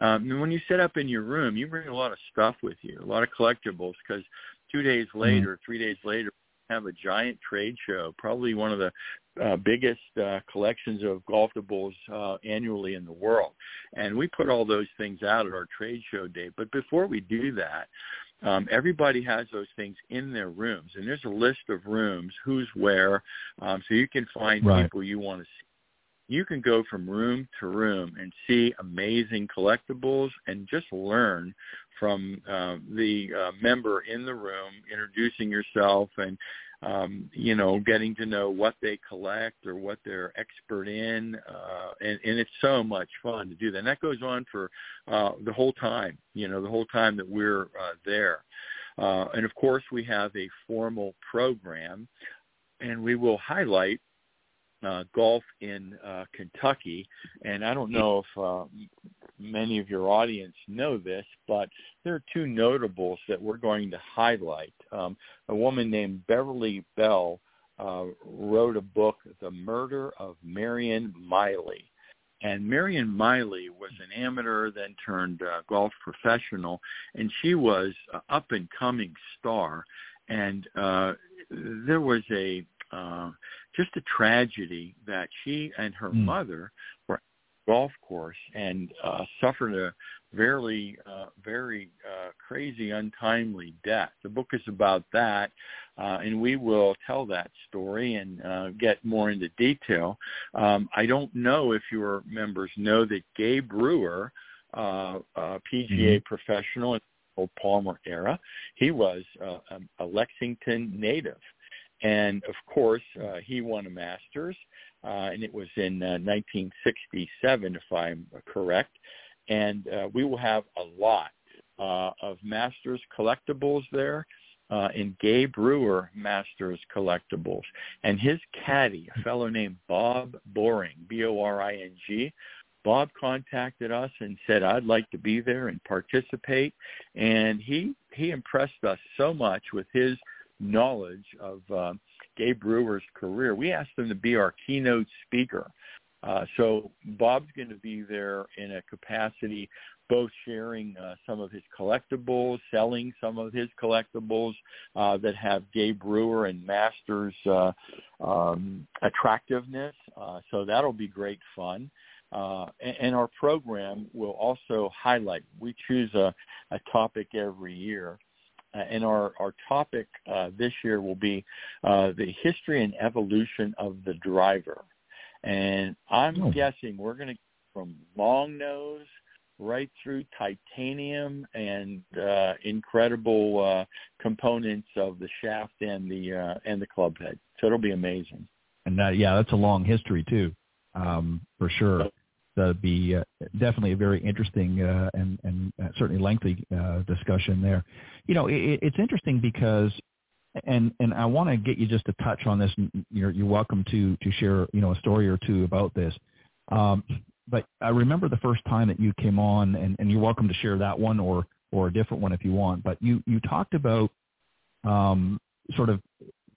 Um, and when you set up in your room, you bring a lot of stuff with you, a lot of collectibles, because two days mm-hmm. later, mm-hmm. three days later, have a giant trade show, probably one of the uh, biggest uh, collections of golfables uh, annually in the world. And we put all those things out at our trade show day. But before we do that, um, everybody has those things in their rooms, and there's a list of rooms, who's where, um, so you can find right. people you want to see. You can go from room to room and see amazing collectibles and just learn from uh, the uh, member in the room, introducing yourself and um, you know, getting to know what they collect or what they're expert in, uh, and, and it's so much fun to do that. And that goes on for uh, the whole time, you know, the whole time that we're uh, there. Uh, and of course, we have a formal program, and we will highlight uh, golf in uh, Kentucky. And I don't know if uh, many of your audience know this, but there are two notables that we're going to highlight. Um, a woman named Beverly Bell uh, wrote a book, The Murder of Marion Miley. And Marion Miley was an amateur, then turned uh, golf professional, and she was an up-and-coming star. And uh, there was a uh, just a tragedy that she and her mm. mother were golf course and uh, suffered a very, uh, very uh, crazy, untimely death. The book is about that, uh, and we will tell that story and uh, get more into detail. Um, I don't know if your members know that Gay Brewer, uh, a PGA mm-hmm. professional in the Palmer era, he was uh, a, a Lexington native. And of course, uh, he won a Masters, uh, and it was in uh, 1967, if I'm correct. And uh, we will have a lot uh, of Masters collectibles there. Uh, in Gay Brewer Masters Collectibles. And his caddy, a fellow named Bob Boring, B-O-R-I-N-G, Bob contacted us and said, I'd like to be there and participate. And he, he impressed us so much with his knowledge of uh, Gay Brewer's career, we asked him to be our keynote speaker. Uh, so Bob's going to be there in a capacity both sharing uh, some of his collectibles, selling some of his collectibles uh, that have Gay Brewer and Masters uh, um, attractiveness. Uh, so that'll be great fun. Uh, and, and, our program will also highlight. We choose a, a topic every year, and our, our topic uh, this year will be uh, the history and evolution of the driver. And I'm oh. guessing we're going to from long nose right through titanium and uh, incredible uh, components of the shaft and the uh, and the club head. So it'll be amazing. And that, yeah, that's a long history too, um, for sure uh, be uh, definitely a very interesting uh, and, and uh, certainly lengthy uh, discussion there. You know, it, it's interesting because, and and I want to get you just to touch on this. You're you're welcome to to share you know a story or two about this. Um, but I remember the first time that you came on, and, and you're welcome to share that one or or a different one if you want. But you you talked about um, sort of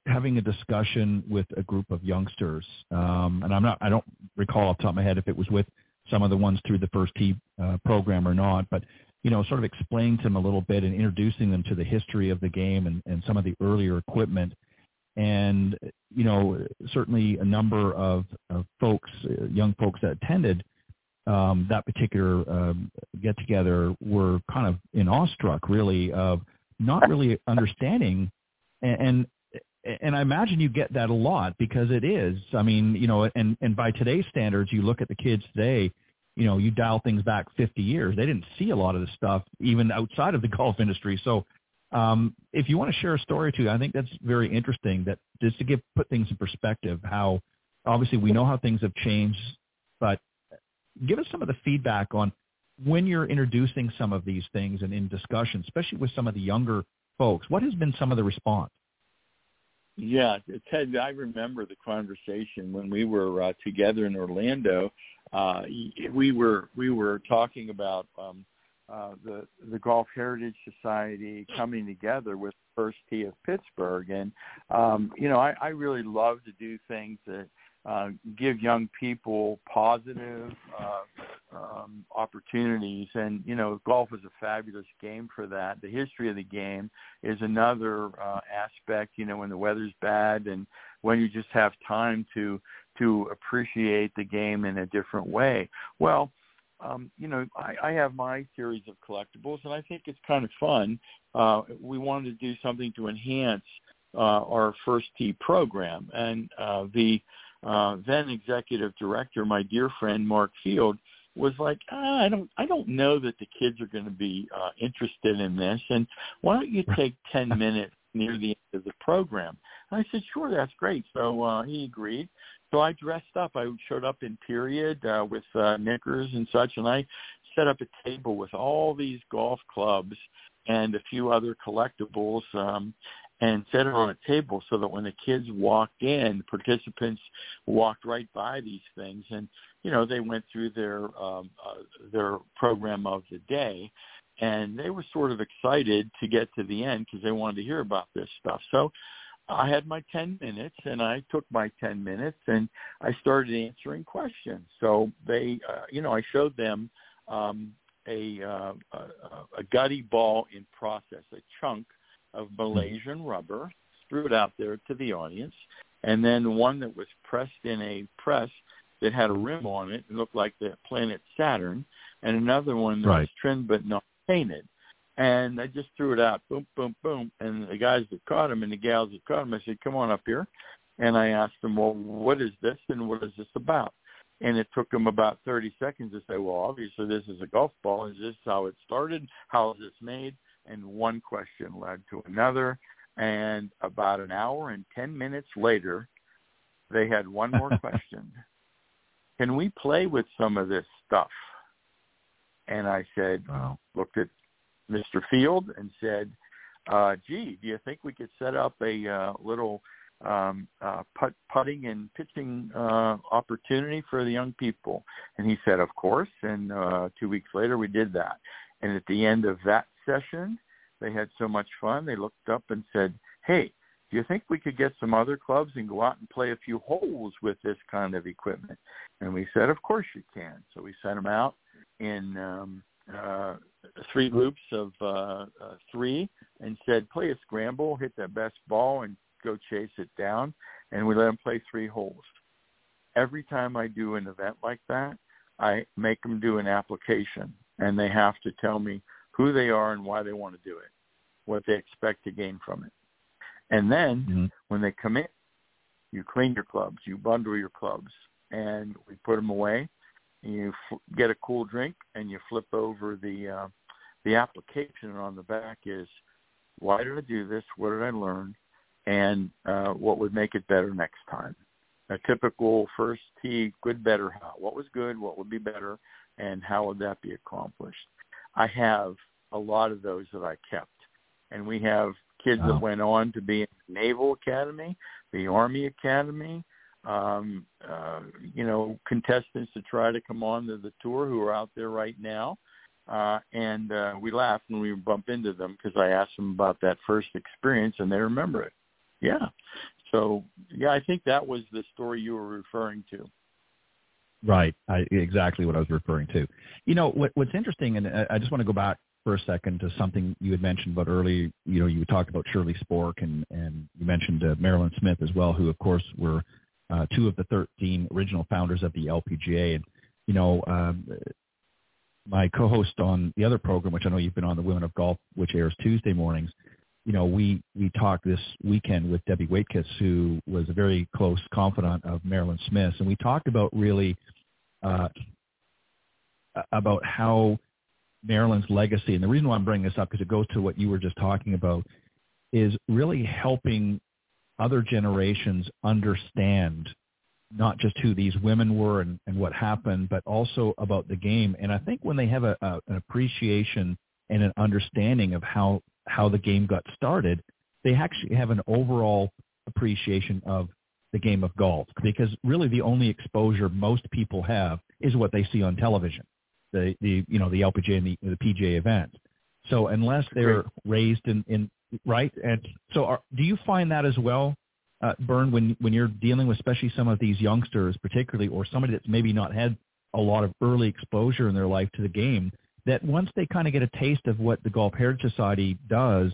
having a discussion with a group of youngsters, um, and I'm not I don't recall off the top of my head if it was with some of the ones through the first tee uh, program or not, but you know, sort of explaining to them a little bit and introducing them to the history of the game and, and some of the earlier equipment. And you know, certainly a number of, of folks, uh, young folks that attended um, that particular um, get together were kind of in awestruck, really, of not really understanding and, and and I imagine you get that a lot because it is. I mean, you know, and and by today's standards, you look at the kids today, you know, you dial things back 50 years, they didn't see a lot of this stuff even outside of the [laughs] golf industry. So um, if you want to share a story too, I think that's very interesting. That just to give put things in perspective, how obviously we know how things have changed, but give us some of the feedback on when you're introducing some of these things and in discussion, especially with some of the younger folks. What has been some of the response? Yeah, Ted, I remember the conversation when we were uh, together in Orlando. Uh, we were we were talking about um, uh, the the Golf Heritage Society coming together with First Tee of Pittsburgh, and um, you know I, I really love to do things that uh, give young people positive uh, um, opportunities, and you know golf is a fabulous game for that. The history of the game is another uh, aspect. You know when the weather's bad and when you just have time to to appreciate the game in a different way. Well, um, you know, I, I have my series of collectibles, and I think it's kind of fun. Uh, we wanted to do something to enhance uh, our first tee program, and uh, the uh, then executive director, my dear friend Mark Field, was like, ah, I don't, I don't know that the kids are going to be uh, interested in this, and why don't you take [laughs] ten minutes near the end of the program? And I said, sure, that's great. So uh, he agreed. So I dressed up. I showed up in period uh, with uh, knickers and such, and I set up a table with all these golf clubs and a few other collectibles um, and set it on a table so that when the kids walked in, participants walked right by these things, and you know they went through their um, uh, their program of the day, and they were sort of excited to get to the end because they wanted to hear about this stuff. So I had my 10 minutes and I took my 10 minutes and I started answering questions. So they, uh, you know, I showed them um, a, uh, a, a gutty ball in process, a chunk of mm-hmm. Malaysian rubber, threw it out there to the audience, and then one that was pressed in a press that had a rim on it, it looked like the planet Saturn, and another one that right. was trimmed but not painted and I just threw it out, boom, boom, boom. And the guys that caught him and the gals that caught him, I said, "Come on up here." And I asked them, "Well, what is this and what is this about?" And it took them about 30 seconds to say, "Well, obviously this is a golf ball. Is this how it started? How is this made?" And one question led to another. And about an hour and 10 minutes later, they had one more [laughs] question. Can we play with some of this stuff? And I said, wow. looked at Mr. Field and said, uh, "Gee, do you think we could set up a uh, little um, uh, put, putting and pitching uh, opportunity for the young people?" And he said, "Of course." And uh, two weeks later, we did that. And at the end of that session, they had so much fun. They looked up and said, "Hey, do you think we could get some other clubs and go out and play a few holes with this kind of equipment?" And we said, "Of course you can." So we sent them out in um, uh, three groups of uh, uh, three and said, play a scramble, hit that best ball, and go chase it down. And we let them play three holes. Every time I do an event like that, I make them do an application, and they have to tell me who they are and why they want to do it, what they expect to gain from it. And then mm-hmm. when they come in, you clean your clubs, you bundle your clubs, and we put them away you f- get a cool drink and you flip over the uh, the application and on the back is why did I do this? What did I learn? And uh, what would make it better next time? A typical first tee, good, better, how? What was good? What would be better? And how would that be accomplished? I have a lot of those that I kept. And we have kids wow. that went on to be in the Naval Academy, the Army Academy, um, uh, you know, contestants to try to come on to the tour who are out there right now. Uh, and uh, we laugh when we bump into them because I asked them about that first experience and they remember it. Yeah. So, yeah, I think that was the story you were referring to. Right. I, exactly what I was referring to. You know, what, what's interesting, and I just want to go back for a second to something you had mentioned about early. You know, you talked about Shirley Spork and, and you mentioned uh, Marilyn Smith as well, who, of course, were – uh, two of the 13 original founders of the LPGA. And, you know, um, my co-host on the other program, which I know you've been on, the Women of Golf, which airs Tuesday mornings, you know, we, we talked this weekend with Debbie Waitkus, who was a very close confidant of Marilyn Smith. And we talked about really, uh, about how Marilyn's legacy, and the reason why I'm bringing this up because it goes to what you were just talking about, is really helping other generations understand not just who these women were and, and what happened, but also about the game. And I think when they have a, a, an appreciation and an understanding of how, how the game got started, they actually have an overall appreciation of the game of golf. Because really the only exposure most people have is what they see on television, the, the you know, the LPGA and the, the PGA events. So unless they're raised in, in right, and so are, do you find that as well, uh, Bern, when when you're dealing with especially some of these youngsters, particularly, or somebody that's maybe not had a lot of early exposure in their life to the game, that once they kind of get a taste of what the Golf Heritage Society does,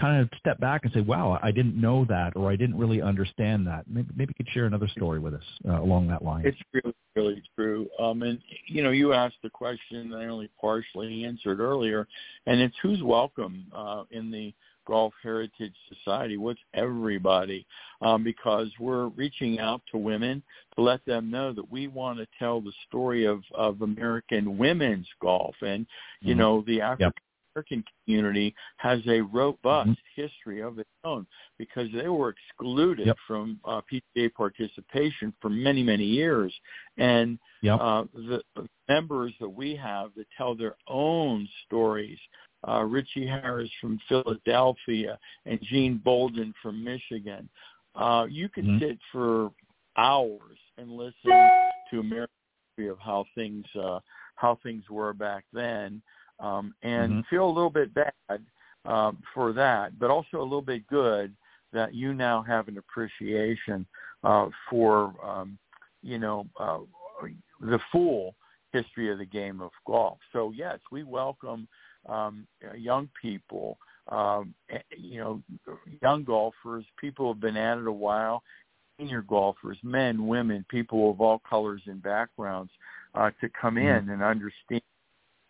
kind of step back and say, "Wow, I didn't know that, or I didn't really understand that." Maybe, maybe you could share another story with us uh, along that line. It's really, really true. Um, and you know, you asked the question I only partially answered earlier, and it's who's welcome uh, in the Golf Heritage Society. What's everybody? Um, because we're reaching out to women to let them know that we want to tell the story of, of American women's golf. And, you mm-hmm. know, the African American community has a robust mm-hmm. history of its own because they were excluded yep. from uh, PGA participation for many, many years. And yep. uh, the members that we have that tell their own stories uh, Richie Harris from Philadelphia, and Gene Bolden from Michigan. Uh, you could mm-hmm. sit for hours and listen to American history of how things uh, how things were back then, um, and mm-hmm. feel a little bit bad um, for that, but also a little bit good that you now have an appreciation uh, for um, you know uh, the full history of the game of golf. So yes, we welcome um, young people, um, you know, young golfers, people who have been at it a while, senior golfers, men, women, people of all colors and backgrounds, uh, to come mm-hmm. in and understand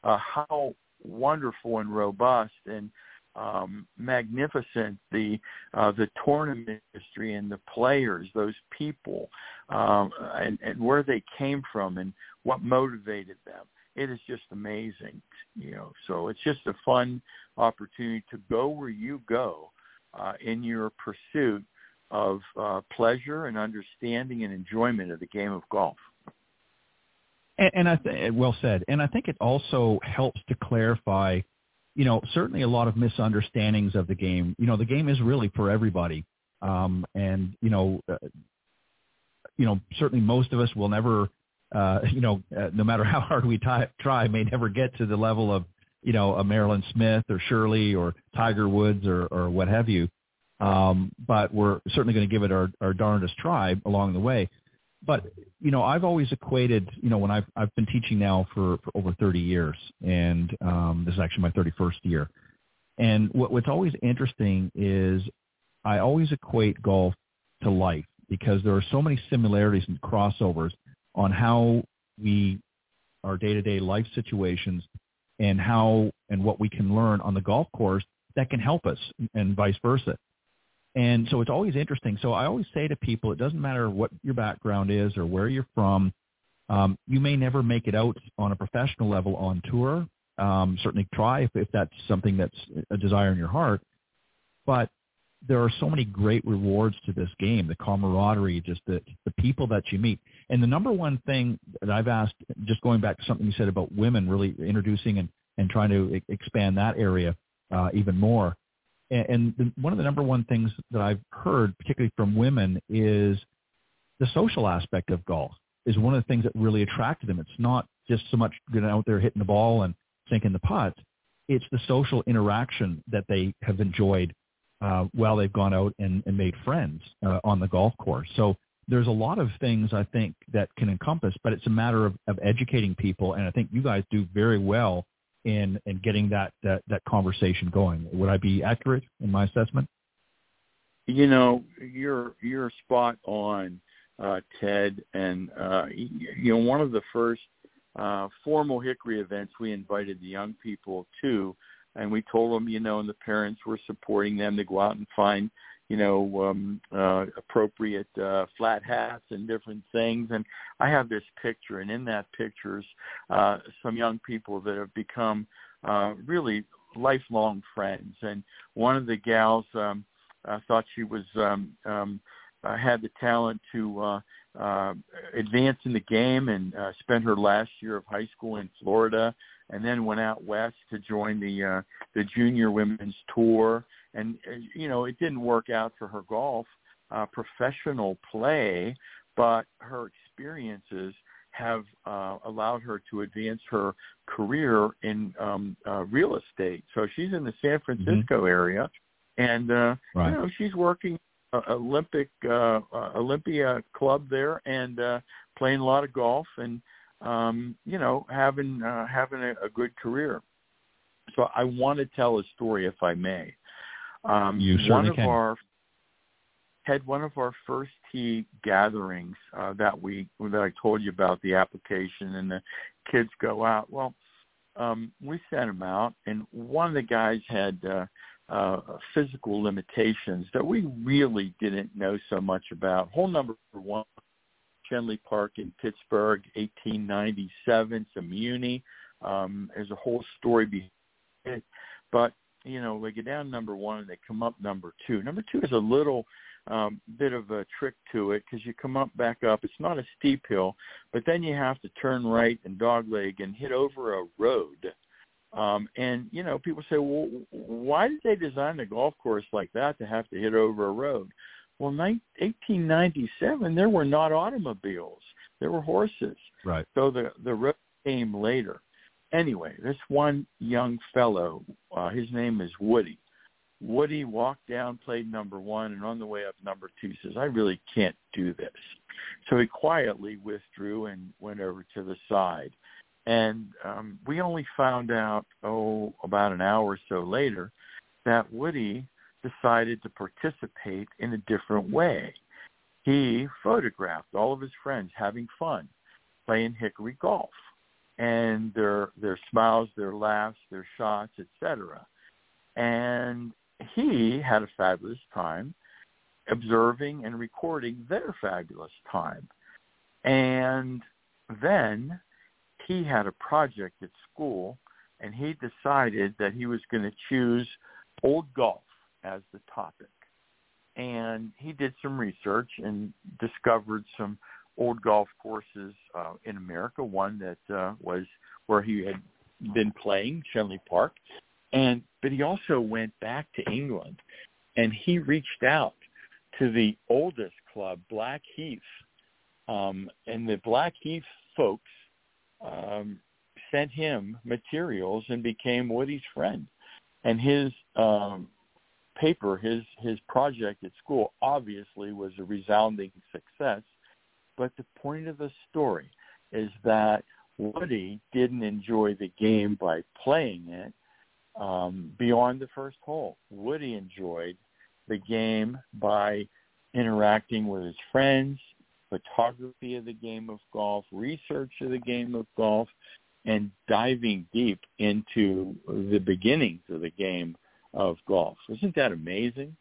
uh, how wonderful and robust and um, magnificent the uh, the tournament history and the players, those people, um, and, and where they came from and what motivated them it is just amazing, you know. So it's just a fun opportunity to go where you go uh, in your pursuit of uh, pleasure and understanding and enjoyment of the game of golf. And, and I th- well said. And I think it also helps to clarify, you know, certainly a lot of misunderstandings of the game. You know, the game is really for everybody. Um, and you know, uh, you know, certainly most of us will never uh, [laughs] you know, uh, no matter how hard we t- try, may never get to the level of, you know, a Marilyn Smith or Shirley or Tiger Woods or, or what have you. Um, but we're certainly going to give it our, our darndest try along the way. But, you know, I've always equated, you know, when I've, I've been teaching now for, for over 30 years, and um, this is actually my 31st year. And what, what's always interesting is I always equate golf to life because there are so many similarities and crossovers – on how we our day-to-day life situations and how and what we can learn on the golf course that can help us and vice versa. And so it's always interesting. So I always say to people, it doesn't matter what your background is or where you're from. Um, you may never make it out on a professional level on tour. Um, certainly try if, if that's something that's a desire in your heart. But there are so many great rewards to this game, the camaraderie, just the, the people that you meet. And the number one thing that I've asked, just going back to something you said about women, really introducing and, and trying to expand that area uh, even more. And, and one of the number one things that I've heard, particularly from women, is the social aspect of golf is one of the things that really attracted them. It's not just so much getting out there hitting the ball and sinking the putts. It's the social interaction that they have enjoyed uh, while they've gone out and, and made friends uh, on the golf course. So there's a lot of things I think that can encompass, but it's a matter of, of educating people, and I think you guys do very well in in getting that, that that conversation going. Would I be accurate in my assessment? You know, you're you're spot on, uh, Ted, and uh, you know one of the first uh, formal Hickory events we invited the young people to and we told them, you know, and the parents were supporting them to go out and find you know, um, uh, appropriate uh, flat hats and different things. And I have this picture, and in that picture's uh, some young people that have become uh, really lifelong friends. And one of the gals um, uh, thought she was um, um, uh, had the talent to uh, uh, advance in the game and uh, spent her last year of high school in Florida, and then went out west to join the uh, the junior women's tour. And uh, you know, it didn't work out for her golf uh, professional play, but her experiences have uh, allowed her to advance her career in um, uh, real estate. So she's in the San Francisco mm-hmm. area, and uh, right. you know she's working uh, Olympic uh, uh, Olympia club there and uh, playing a lot of golf and um, you know having uh, having a, a good career. So I want to tell a story, if I may. Um, you certainly one of can. our had one of our first tee gatherings uh, that we that I told you about the application and the kids go out. Well, um, we sent them out, and one of the guys had uh, uh, physical limitations that we really didn't know so much about. Hole number one, Schenley Park in Pittsburgh, 1897. It's a Muni. Um, there's a whole story behind it, but you know they get down number one and they come up number two. Number two is a little um, bit of a trick to it because you come up back up. It's not a steep hill, but then you have to turn right and dogleg and hit over a road um, and you know, people say, well, why did they design a golf course like that to have to hit over a road? Well, 1897, there were not automobiles; there were horses. Right. So the the road came later. Anyway, this one young fellow, uh, his name is Woody. Woody walked down, played number one, and on the way up number two says, I really can't do this. So he quietly withdrew and went over to the side. And um, we only found out, oh, about an hour or so later, that Woody decided to participate in a different way. He photographed all of his friends having fun, playing hickory golf, and their their smiles, their laughs, their shots, etc. And he had a fabulous time observing and recording their fabulous time. And then he had a project at school and he decided that he was going to choose old golf as the topic. And he did some research and discovered some old golf courses uh, in America, one that uh, was where he had been playing, Schenley Park. And but he also went back to England and he reached out to the oldest club, Blackheath. Um, and the Blackheath folks um, sent him materials and became Woody's friend. And his um, paper, his his project at school, obviously was a resounding success. But the point of the story is that Woody didn't enjoy the game by playing it um, beyond the first hole. Woody enjoyed the game by interacting with his friends, photography of the game of golf, research of the game of golf, and diving deep into the beginnings of the game of golf. Isn't that amazing?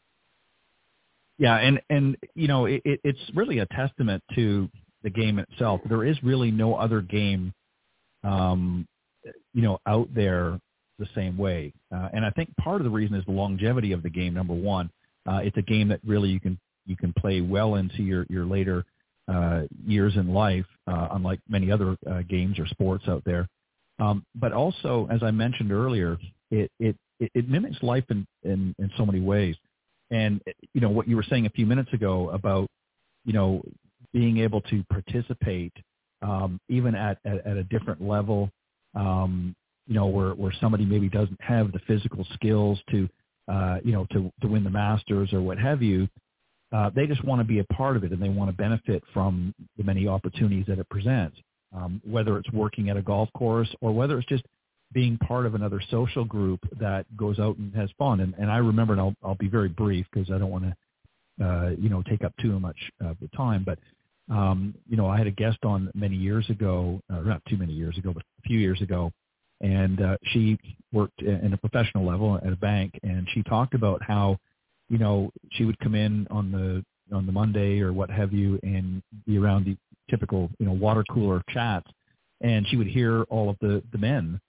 Yeah, and and you know it, it's really a testament to the game itself. There is really no other game, um, you know, out there the same way. Uh, and I think part of the reason is the longevity of the game. Number one, uh, it's a game that really you can you can play well into your your later uh, years in life, uh, unlike many other uh, games or sports out there. Um, but also, as I mentioned earlier, it it it mimics life in, in in so many ways. And you know what you were saying a few minutes ago about you know being able to participate um, even at, at at a different level. Um, you know where where somebody maybe doesn't have the physical skills to uh, you know to to win the Masters or what have you uh, they just want to be a part of it and they want to benefit from the many opportunities that it presents, um, whether it's working at a golf course or whether it's just being part of another social group that goes out and has fun. And, and I remember, and I'll, I'll be very brief because I don't want to, uh, you know, take up too much of the time, but um, you know, I had a guest on many years ago, uh, not too many years ago, but a few years ago, and uh, she worked in a professional level at a bank, and she talked about how you know, she would come in on the on the Monday or what have you, and be around the typical you know water cooler chats, and she would hear all of the the men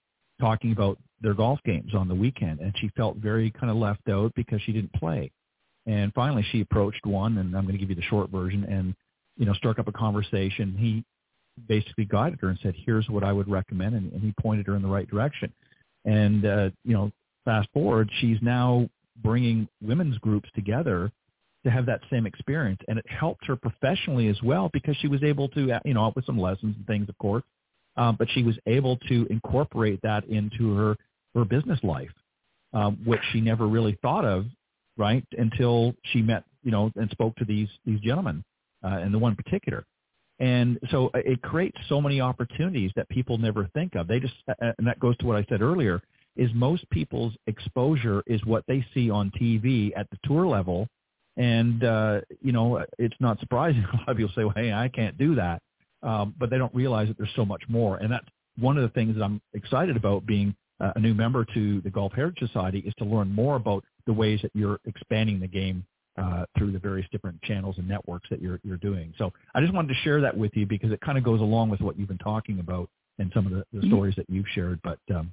talking about their golf games on the weekend, and she felt very kind of left out because she didn't play. And finally, she approached one, and I'm going to give you the short version, and you know, struck up a conversation. He basically guided her and said, "Here's what I would recommend," and, and he pointed her in the right direction. And uh, you know, fast forward, she's now bringing women's groups together to have that same experience, and it helped her professionally as well because she was able to, you know, with some lessons and things, of course, um, but she was able to incorporate that into her her business life, um, which she never really thought of, right, until she met, you know, and spoke to these these gentlemen, uh, and the one in particular. And so uh, it creates so many opportunities that people never think of. They just, uh, uh, and that goes to what I said earlier, is most people's exposure is what they see on TV at the tour level. And, uh, you know, it's not surprising. [laughs] A lot of people say, well, hey, I can't do that. Um, but they don't realize that there's so much more. And that's one of the things that I'm excited about being a new member to the Golf Heritage Society is to learn more about the ways that you're expanding the game uh, through the various different channels and networks that you're you're doing. So I just wanted to share that with you because it kind of goes along with what you've been talking about and some of the, the mm-hmm. stories that you've shared. But um,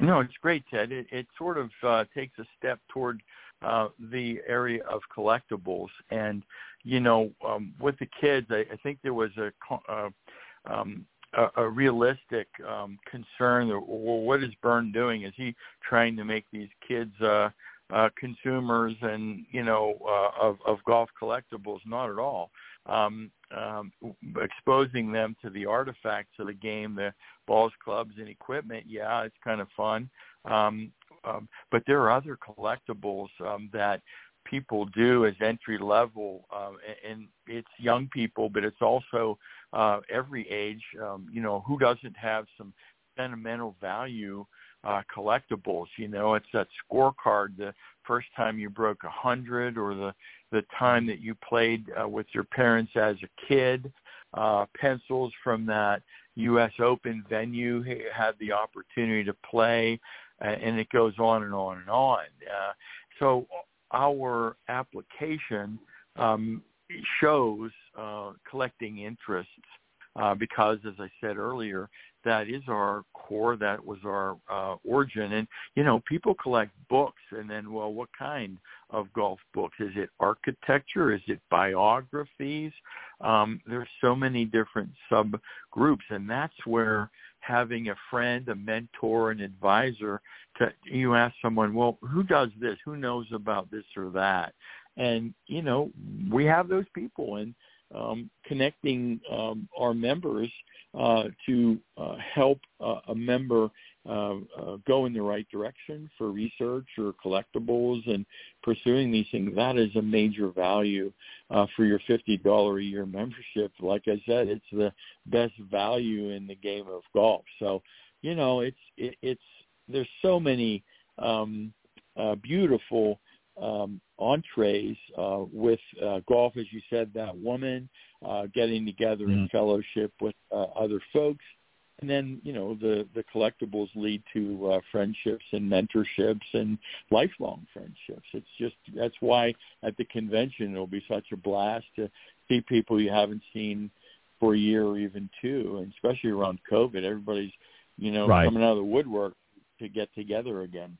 no, it's great, Ted. It, it sort of uh, takes a step toward uh, the area of collectibles, and you know, um, with the kids, I, I think there was a uh, um, a, a realistic um, concern. That, well, what is Bern doing? Is he trying to make these kids uh, uh, consumers and you know uh, of, of golf collectibles. Not at all. Um, um, exposing them to the artifacts of the game, the balls, clubs, and equipment. Yeah, it's kind of fun. Um, um, but there are other collectibles um, that people do as entry level, um, and it's young people, but it's also uh, every age. Um, you know, who doesn't have some sentimental value uh, collectibles. You know, it's that scorecard, the first time you broke a hundred, or the the time that you played uh, with your parents as a kid. Uh, pencils from that U.S. Open venue had the opportunity to play, uh, and it goes on and on and on. Uh, so our application um, shows uh, collecting interests uh, because, as I said earlier, that is our core. That was our uh, origin. And you know, people collect books, and then, well, what kind of golf books? Is it architecture? Is it biographies? Um, there's so many different subgroups, and that's where having a friend, a mentor, an advisor. To, you ask someone, well, who does this? Who knows about this or that? And you know, we have those people, and um, connecting um, our members uh, to uh, help uh, a member uh, uh, go in the right direction for research or collectibles and pursuing these things. That is a major value uh, for your $50 a year membership. Like I said, it's the best value in the game of golf. So, you know, it's it, it's there's so many um, uh, beautiful um, entrees uh, with uh, golf, as you said, that woman uh, getting together mm. in fellowship with uh, other folks, and then you know the the collectibles lead to uh, friendships and mentorships and lifelong friendships. It's just that's why at the convention it'll be such a blast to see people you haven't seen for a year or even two, and especially around COVID, everybody's you know right. coming out of the woodwork to get together again.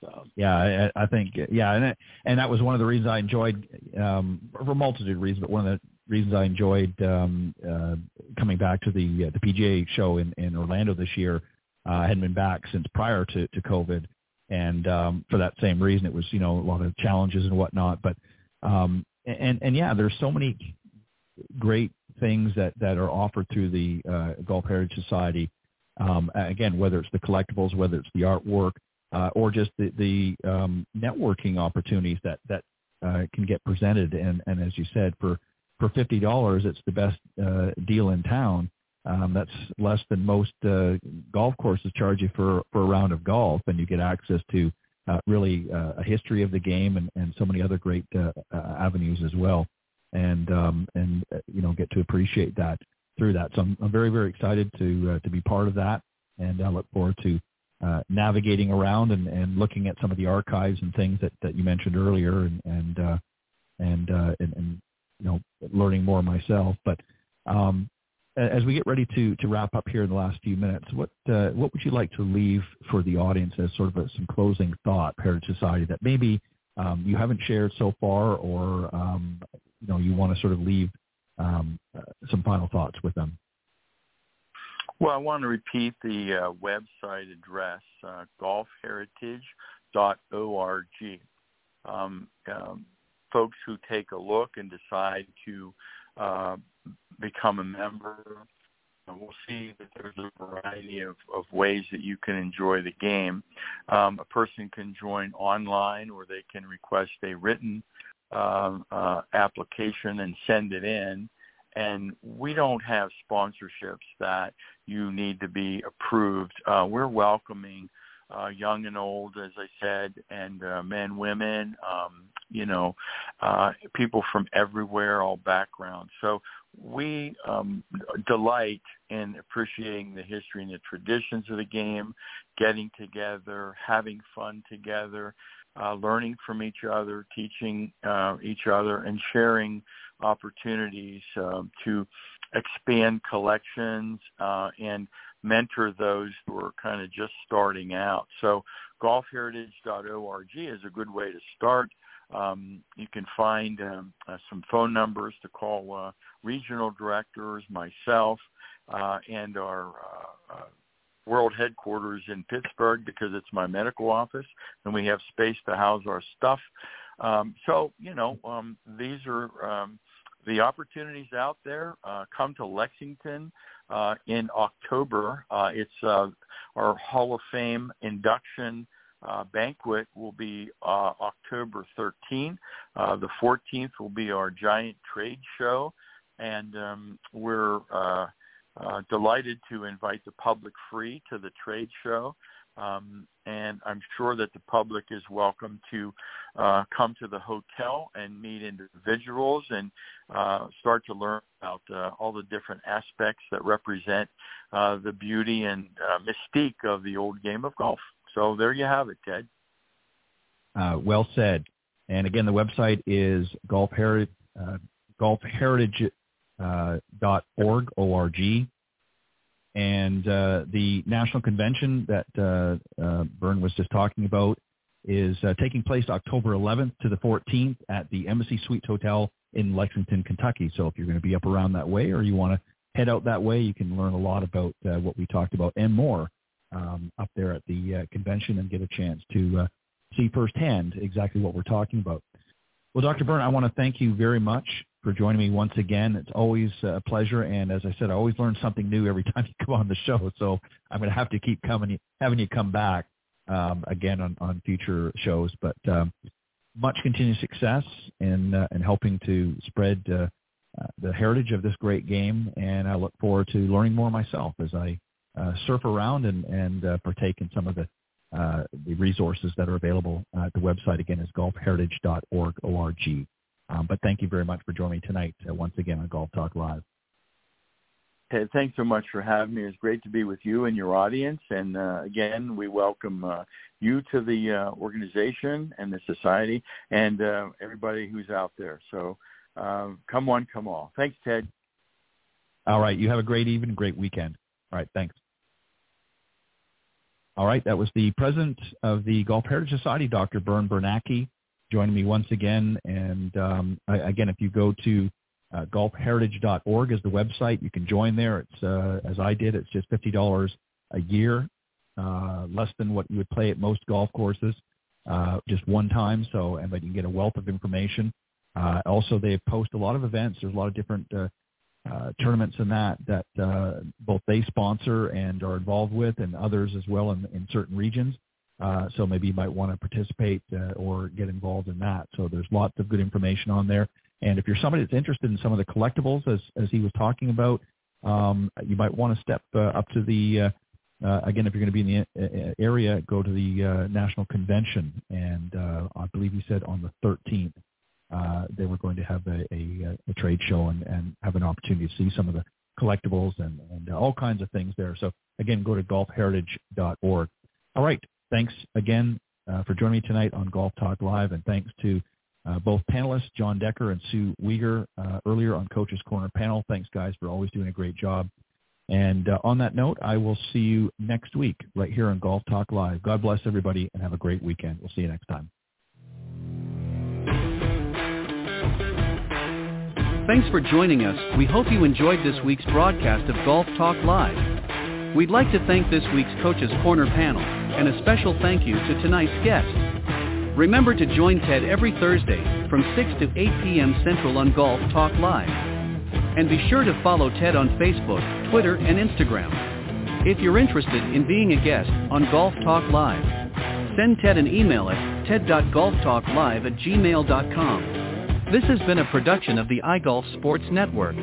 So. Yeah, I, I think yeah, and it, and that was one of the reasons I enjoyed um, for a multitude of reasons, but one of the reasons I enjoyed um, uh, coming back to the uh, the PGA show in, in Orlando this year. Uh, I hadn't been back since prior to, to COVID, and um, for that same reason, it was you know a lot of challenges and whatnot. But um, and and yeah, there's so many great things that that are offered through the uh, Golf Heritage Society. Um, again, whether it's the collectibles, whether it's the artwork, uh, or just the, the um, networking opportunities that that uh, can get presented. And, and as you said, for for fifty dollars, it's the best uh, deal in town. Um, that's less than most uh, golf courses charge you for for a round of golf, and you get access to uh, really uh, a history of the game and, and so many other great uh, uh, avenues as well, and um, and uh, you know get to appreciate that through that. So I'm, I'm very very excited to uh, to be part of that, and I look forward to uh, navigating around and, and looking at some of the archives and things that, that you mentioned earlier, and and uh, and, uh, and and you know learning more myself. But um, as we get ready to to wrap up here in the last few minutes, what uh, what would you like to leave for the audience as sort of a, some closing thought, Heritage Society, that maybe um, you haven't shared so far, or um, you know you want to sort of leave um, uh, some final thoughts with them? Well, I want to repeat the uh, website address, uh, golfheritage.org. Um, um, folks who take a look and decide to uh, become a member, we'll see that there's a variety of, of ways that you can enjoy the game. Um, a person can join online or they can request a written um, uh, application and send it in and we don't have sponsorships that you need to be approved. Uh, we're welcoming uh, young and old, as I said, and uh, men, women, um, you know, uh, people from everywhere, all backgrounds. So we um, delight in appreciating the history and the traditions of the game, getting together, having fun together, uh, learning from each other, teaching uh, each other, and sharing opportunities um, to expand collections uh, and mentor those who are kind of just starting out. So golfheritage.org is a good way to start. Um, you can find um, uh, some phone numbers to call uh, regional directors, myself, uh, and our uh, uh, world headquarters in Pittsburgh because it's my medical office, and we have space to house our stuff. Um, so, you know, um, these are um, the opportunities out there. Uh, come to Lexington uh, in October. Uh, it's uh, our Hall of Fame induction uh, banquet will be uh, October 13th. Uh, the 14th will be our giant trade show, and um, we're uh, uh, delighted to invite the public free to the trade show. Um, and I'm sure that the public is welcome to uh, come to the hotel and meet individuals and uh, start to learn about uh, all the different aspects that represent uh, the beauty and uh, mystique of the old game of golf. So there you have it, Ted. Uh, well said. And again, the website is golf heritage, golfheritage.org, O-R-G and uh, the national convention that uh, uh, Bern was just talking about is uh, taking place October 11th to the 14th at the Embassy Suites Hotel in Lexington, Kentucky. So if you're going to be up around that way or you want to head out that way, you can learn a lot about uh, what we talked about and more um, up there at the uh, convention and get a chance to uh, see firsthand exactly what we're talking about. Well, Dr. Bern, I want to thank you very much for joining me once again. It's always a pleasure, and as I said, I always learn something new every [laughs] time you come on the show. So I'm going to have to keep coming, having you come back um, again on, on future shows. But um, much continued success in uh, in helping to spread uh, uh, the heritage of this great game, and I look forward to learning more myself as I uh, surf around and and uh, partake in some of the uh, the resources that are available. At the website again is golfheritage.org. Um, but thank you very much for joining me tonight uh, once again on Golf Talk Live. Hey, thanks so much for having me. It's great to be with you and your audience. And uh, again, we welcome uh, you to the uh, organization and the society and uh, everybody who's out there. So um, come one, come all. Thanks, Ted. All right. You have a great evening, great weekend. All right. Thanks. All right. That was the president of the Golf Heritage Society, Dr. Bern Bernacki joining me once again. And um, again, if you go to uh, golfheritage.org is the website. You can join there. It's uh, as I did. It's just fifty dollars a year, uh, less than what you would pay at most golf courses, uh, just one time. So, and but you can get a wealth of information. Uh, also, they post a lot of events. There's a lot of different uh, uh, tournaments and that that uh, both they sponsor and are involved with, and others as well in, in certain regions. Uh, so maybe you might want to participate uh, or get involved in that. So there's lots of good information on there. And if you're somebody that's interested in some of the collectibles, as as he was talking about, um, you might want to step uh, up to the uh, uh, again if you're going to be in the area, go to the uh, national convention. And uh, I believe he said on the 13th uh, they were going to have a, a, a trade show and, and have an opportunity to see some of the collectibles and, and all kinds of things there. So again, go to golfheritage.org. All right. Thanks again uh, for joining me tonight on Golf Talk Live, and thanks to uh, both panelists, Jon Decker and Sue Wieger, uh, earlier on Coach's Corner panel. Thanks, guys, for always doing a great job. And uh, on that note, I will see you next week right here on Golf Talk Live. God bless everybody and have a great weekend. We'll see you next time. Thanks for joining us. We hope you enjoyed this week's broadcast of Golf Talk Live. We'd like to thank this week's Coach's Corner panel and a special thank you to tonight's guest. Remember to join Ted every Thursday from 6 to 8 p.m. Central on Golf Talk Live. And be sure to follow Ted on Facebook, Twitter, and Instagram. If you're interested in being a guest on Golf Talk Live, send Ted an email at ted.golftalklive at gmail.com. This has been a production of the iGolf Sports Network.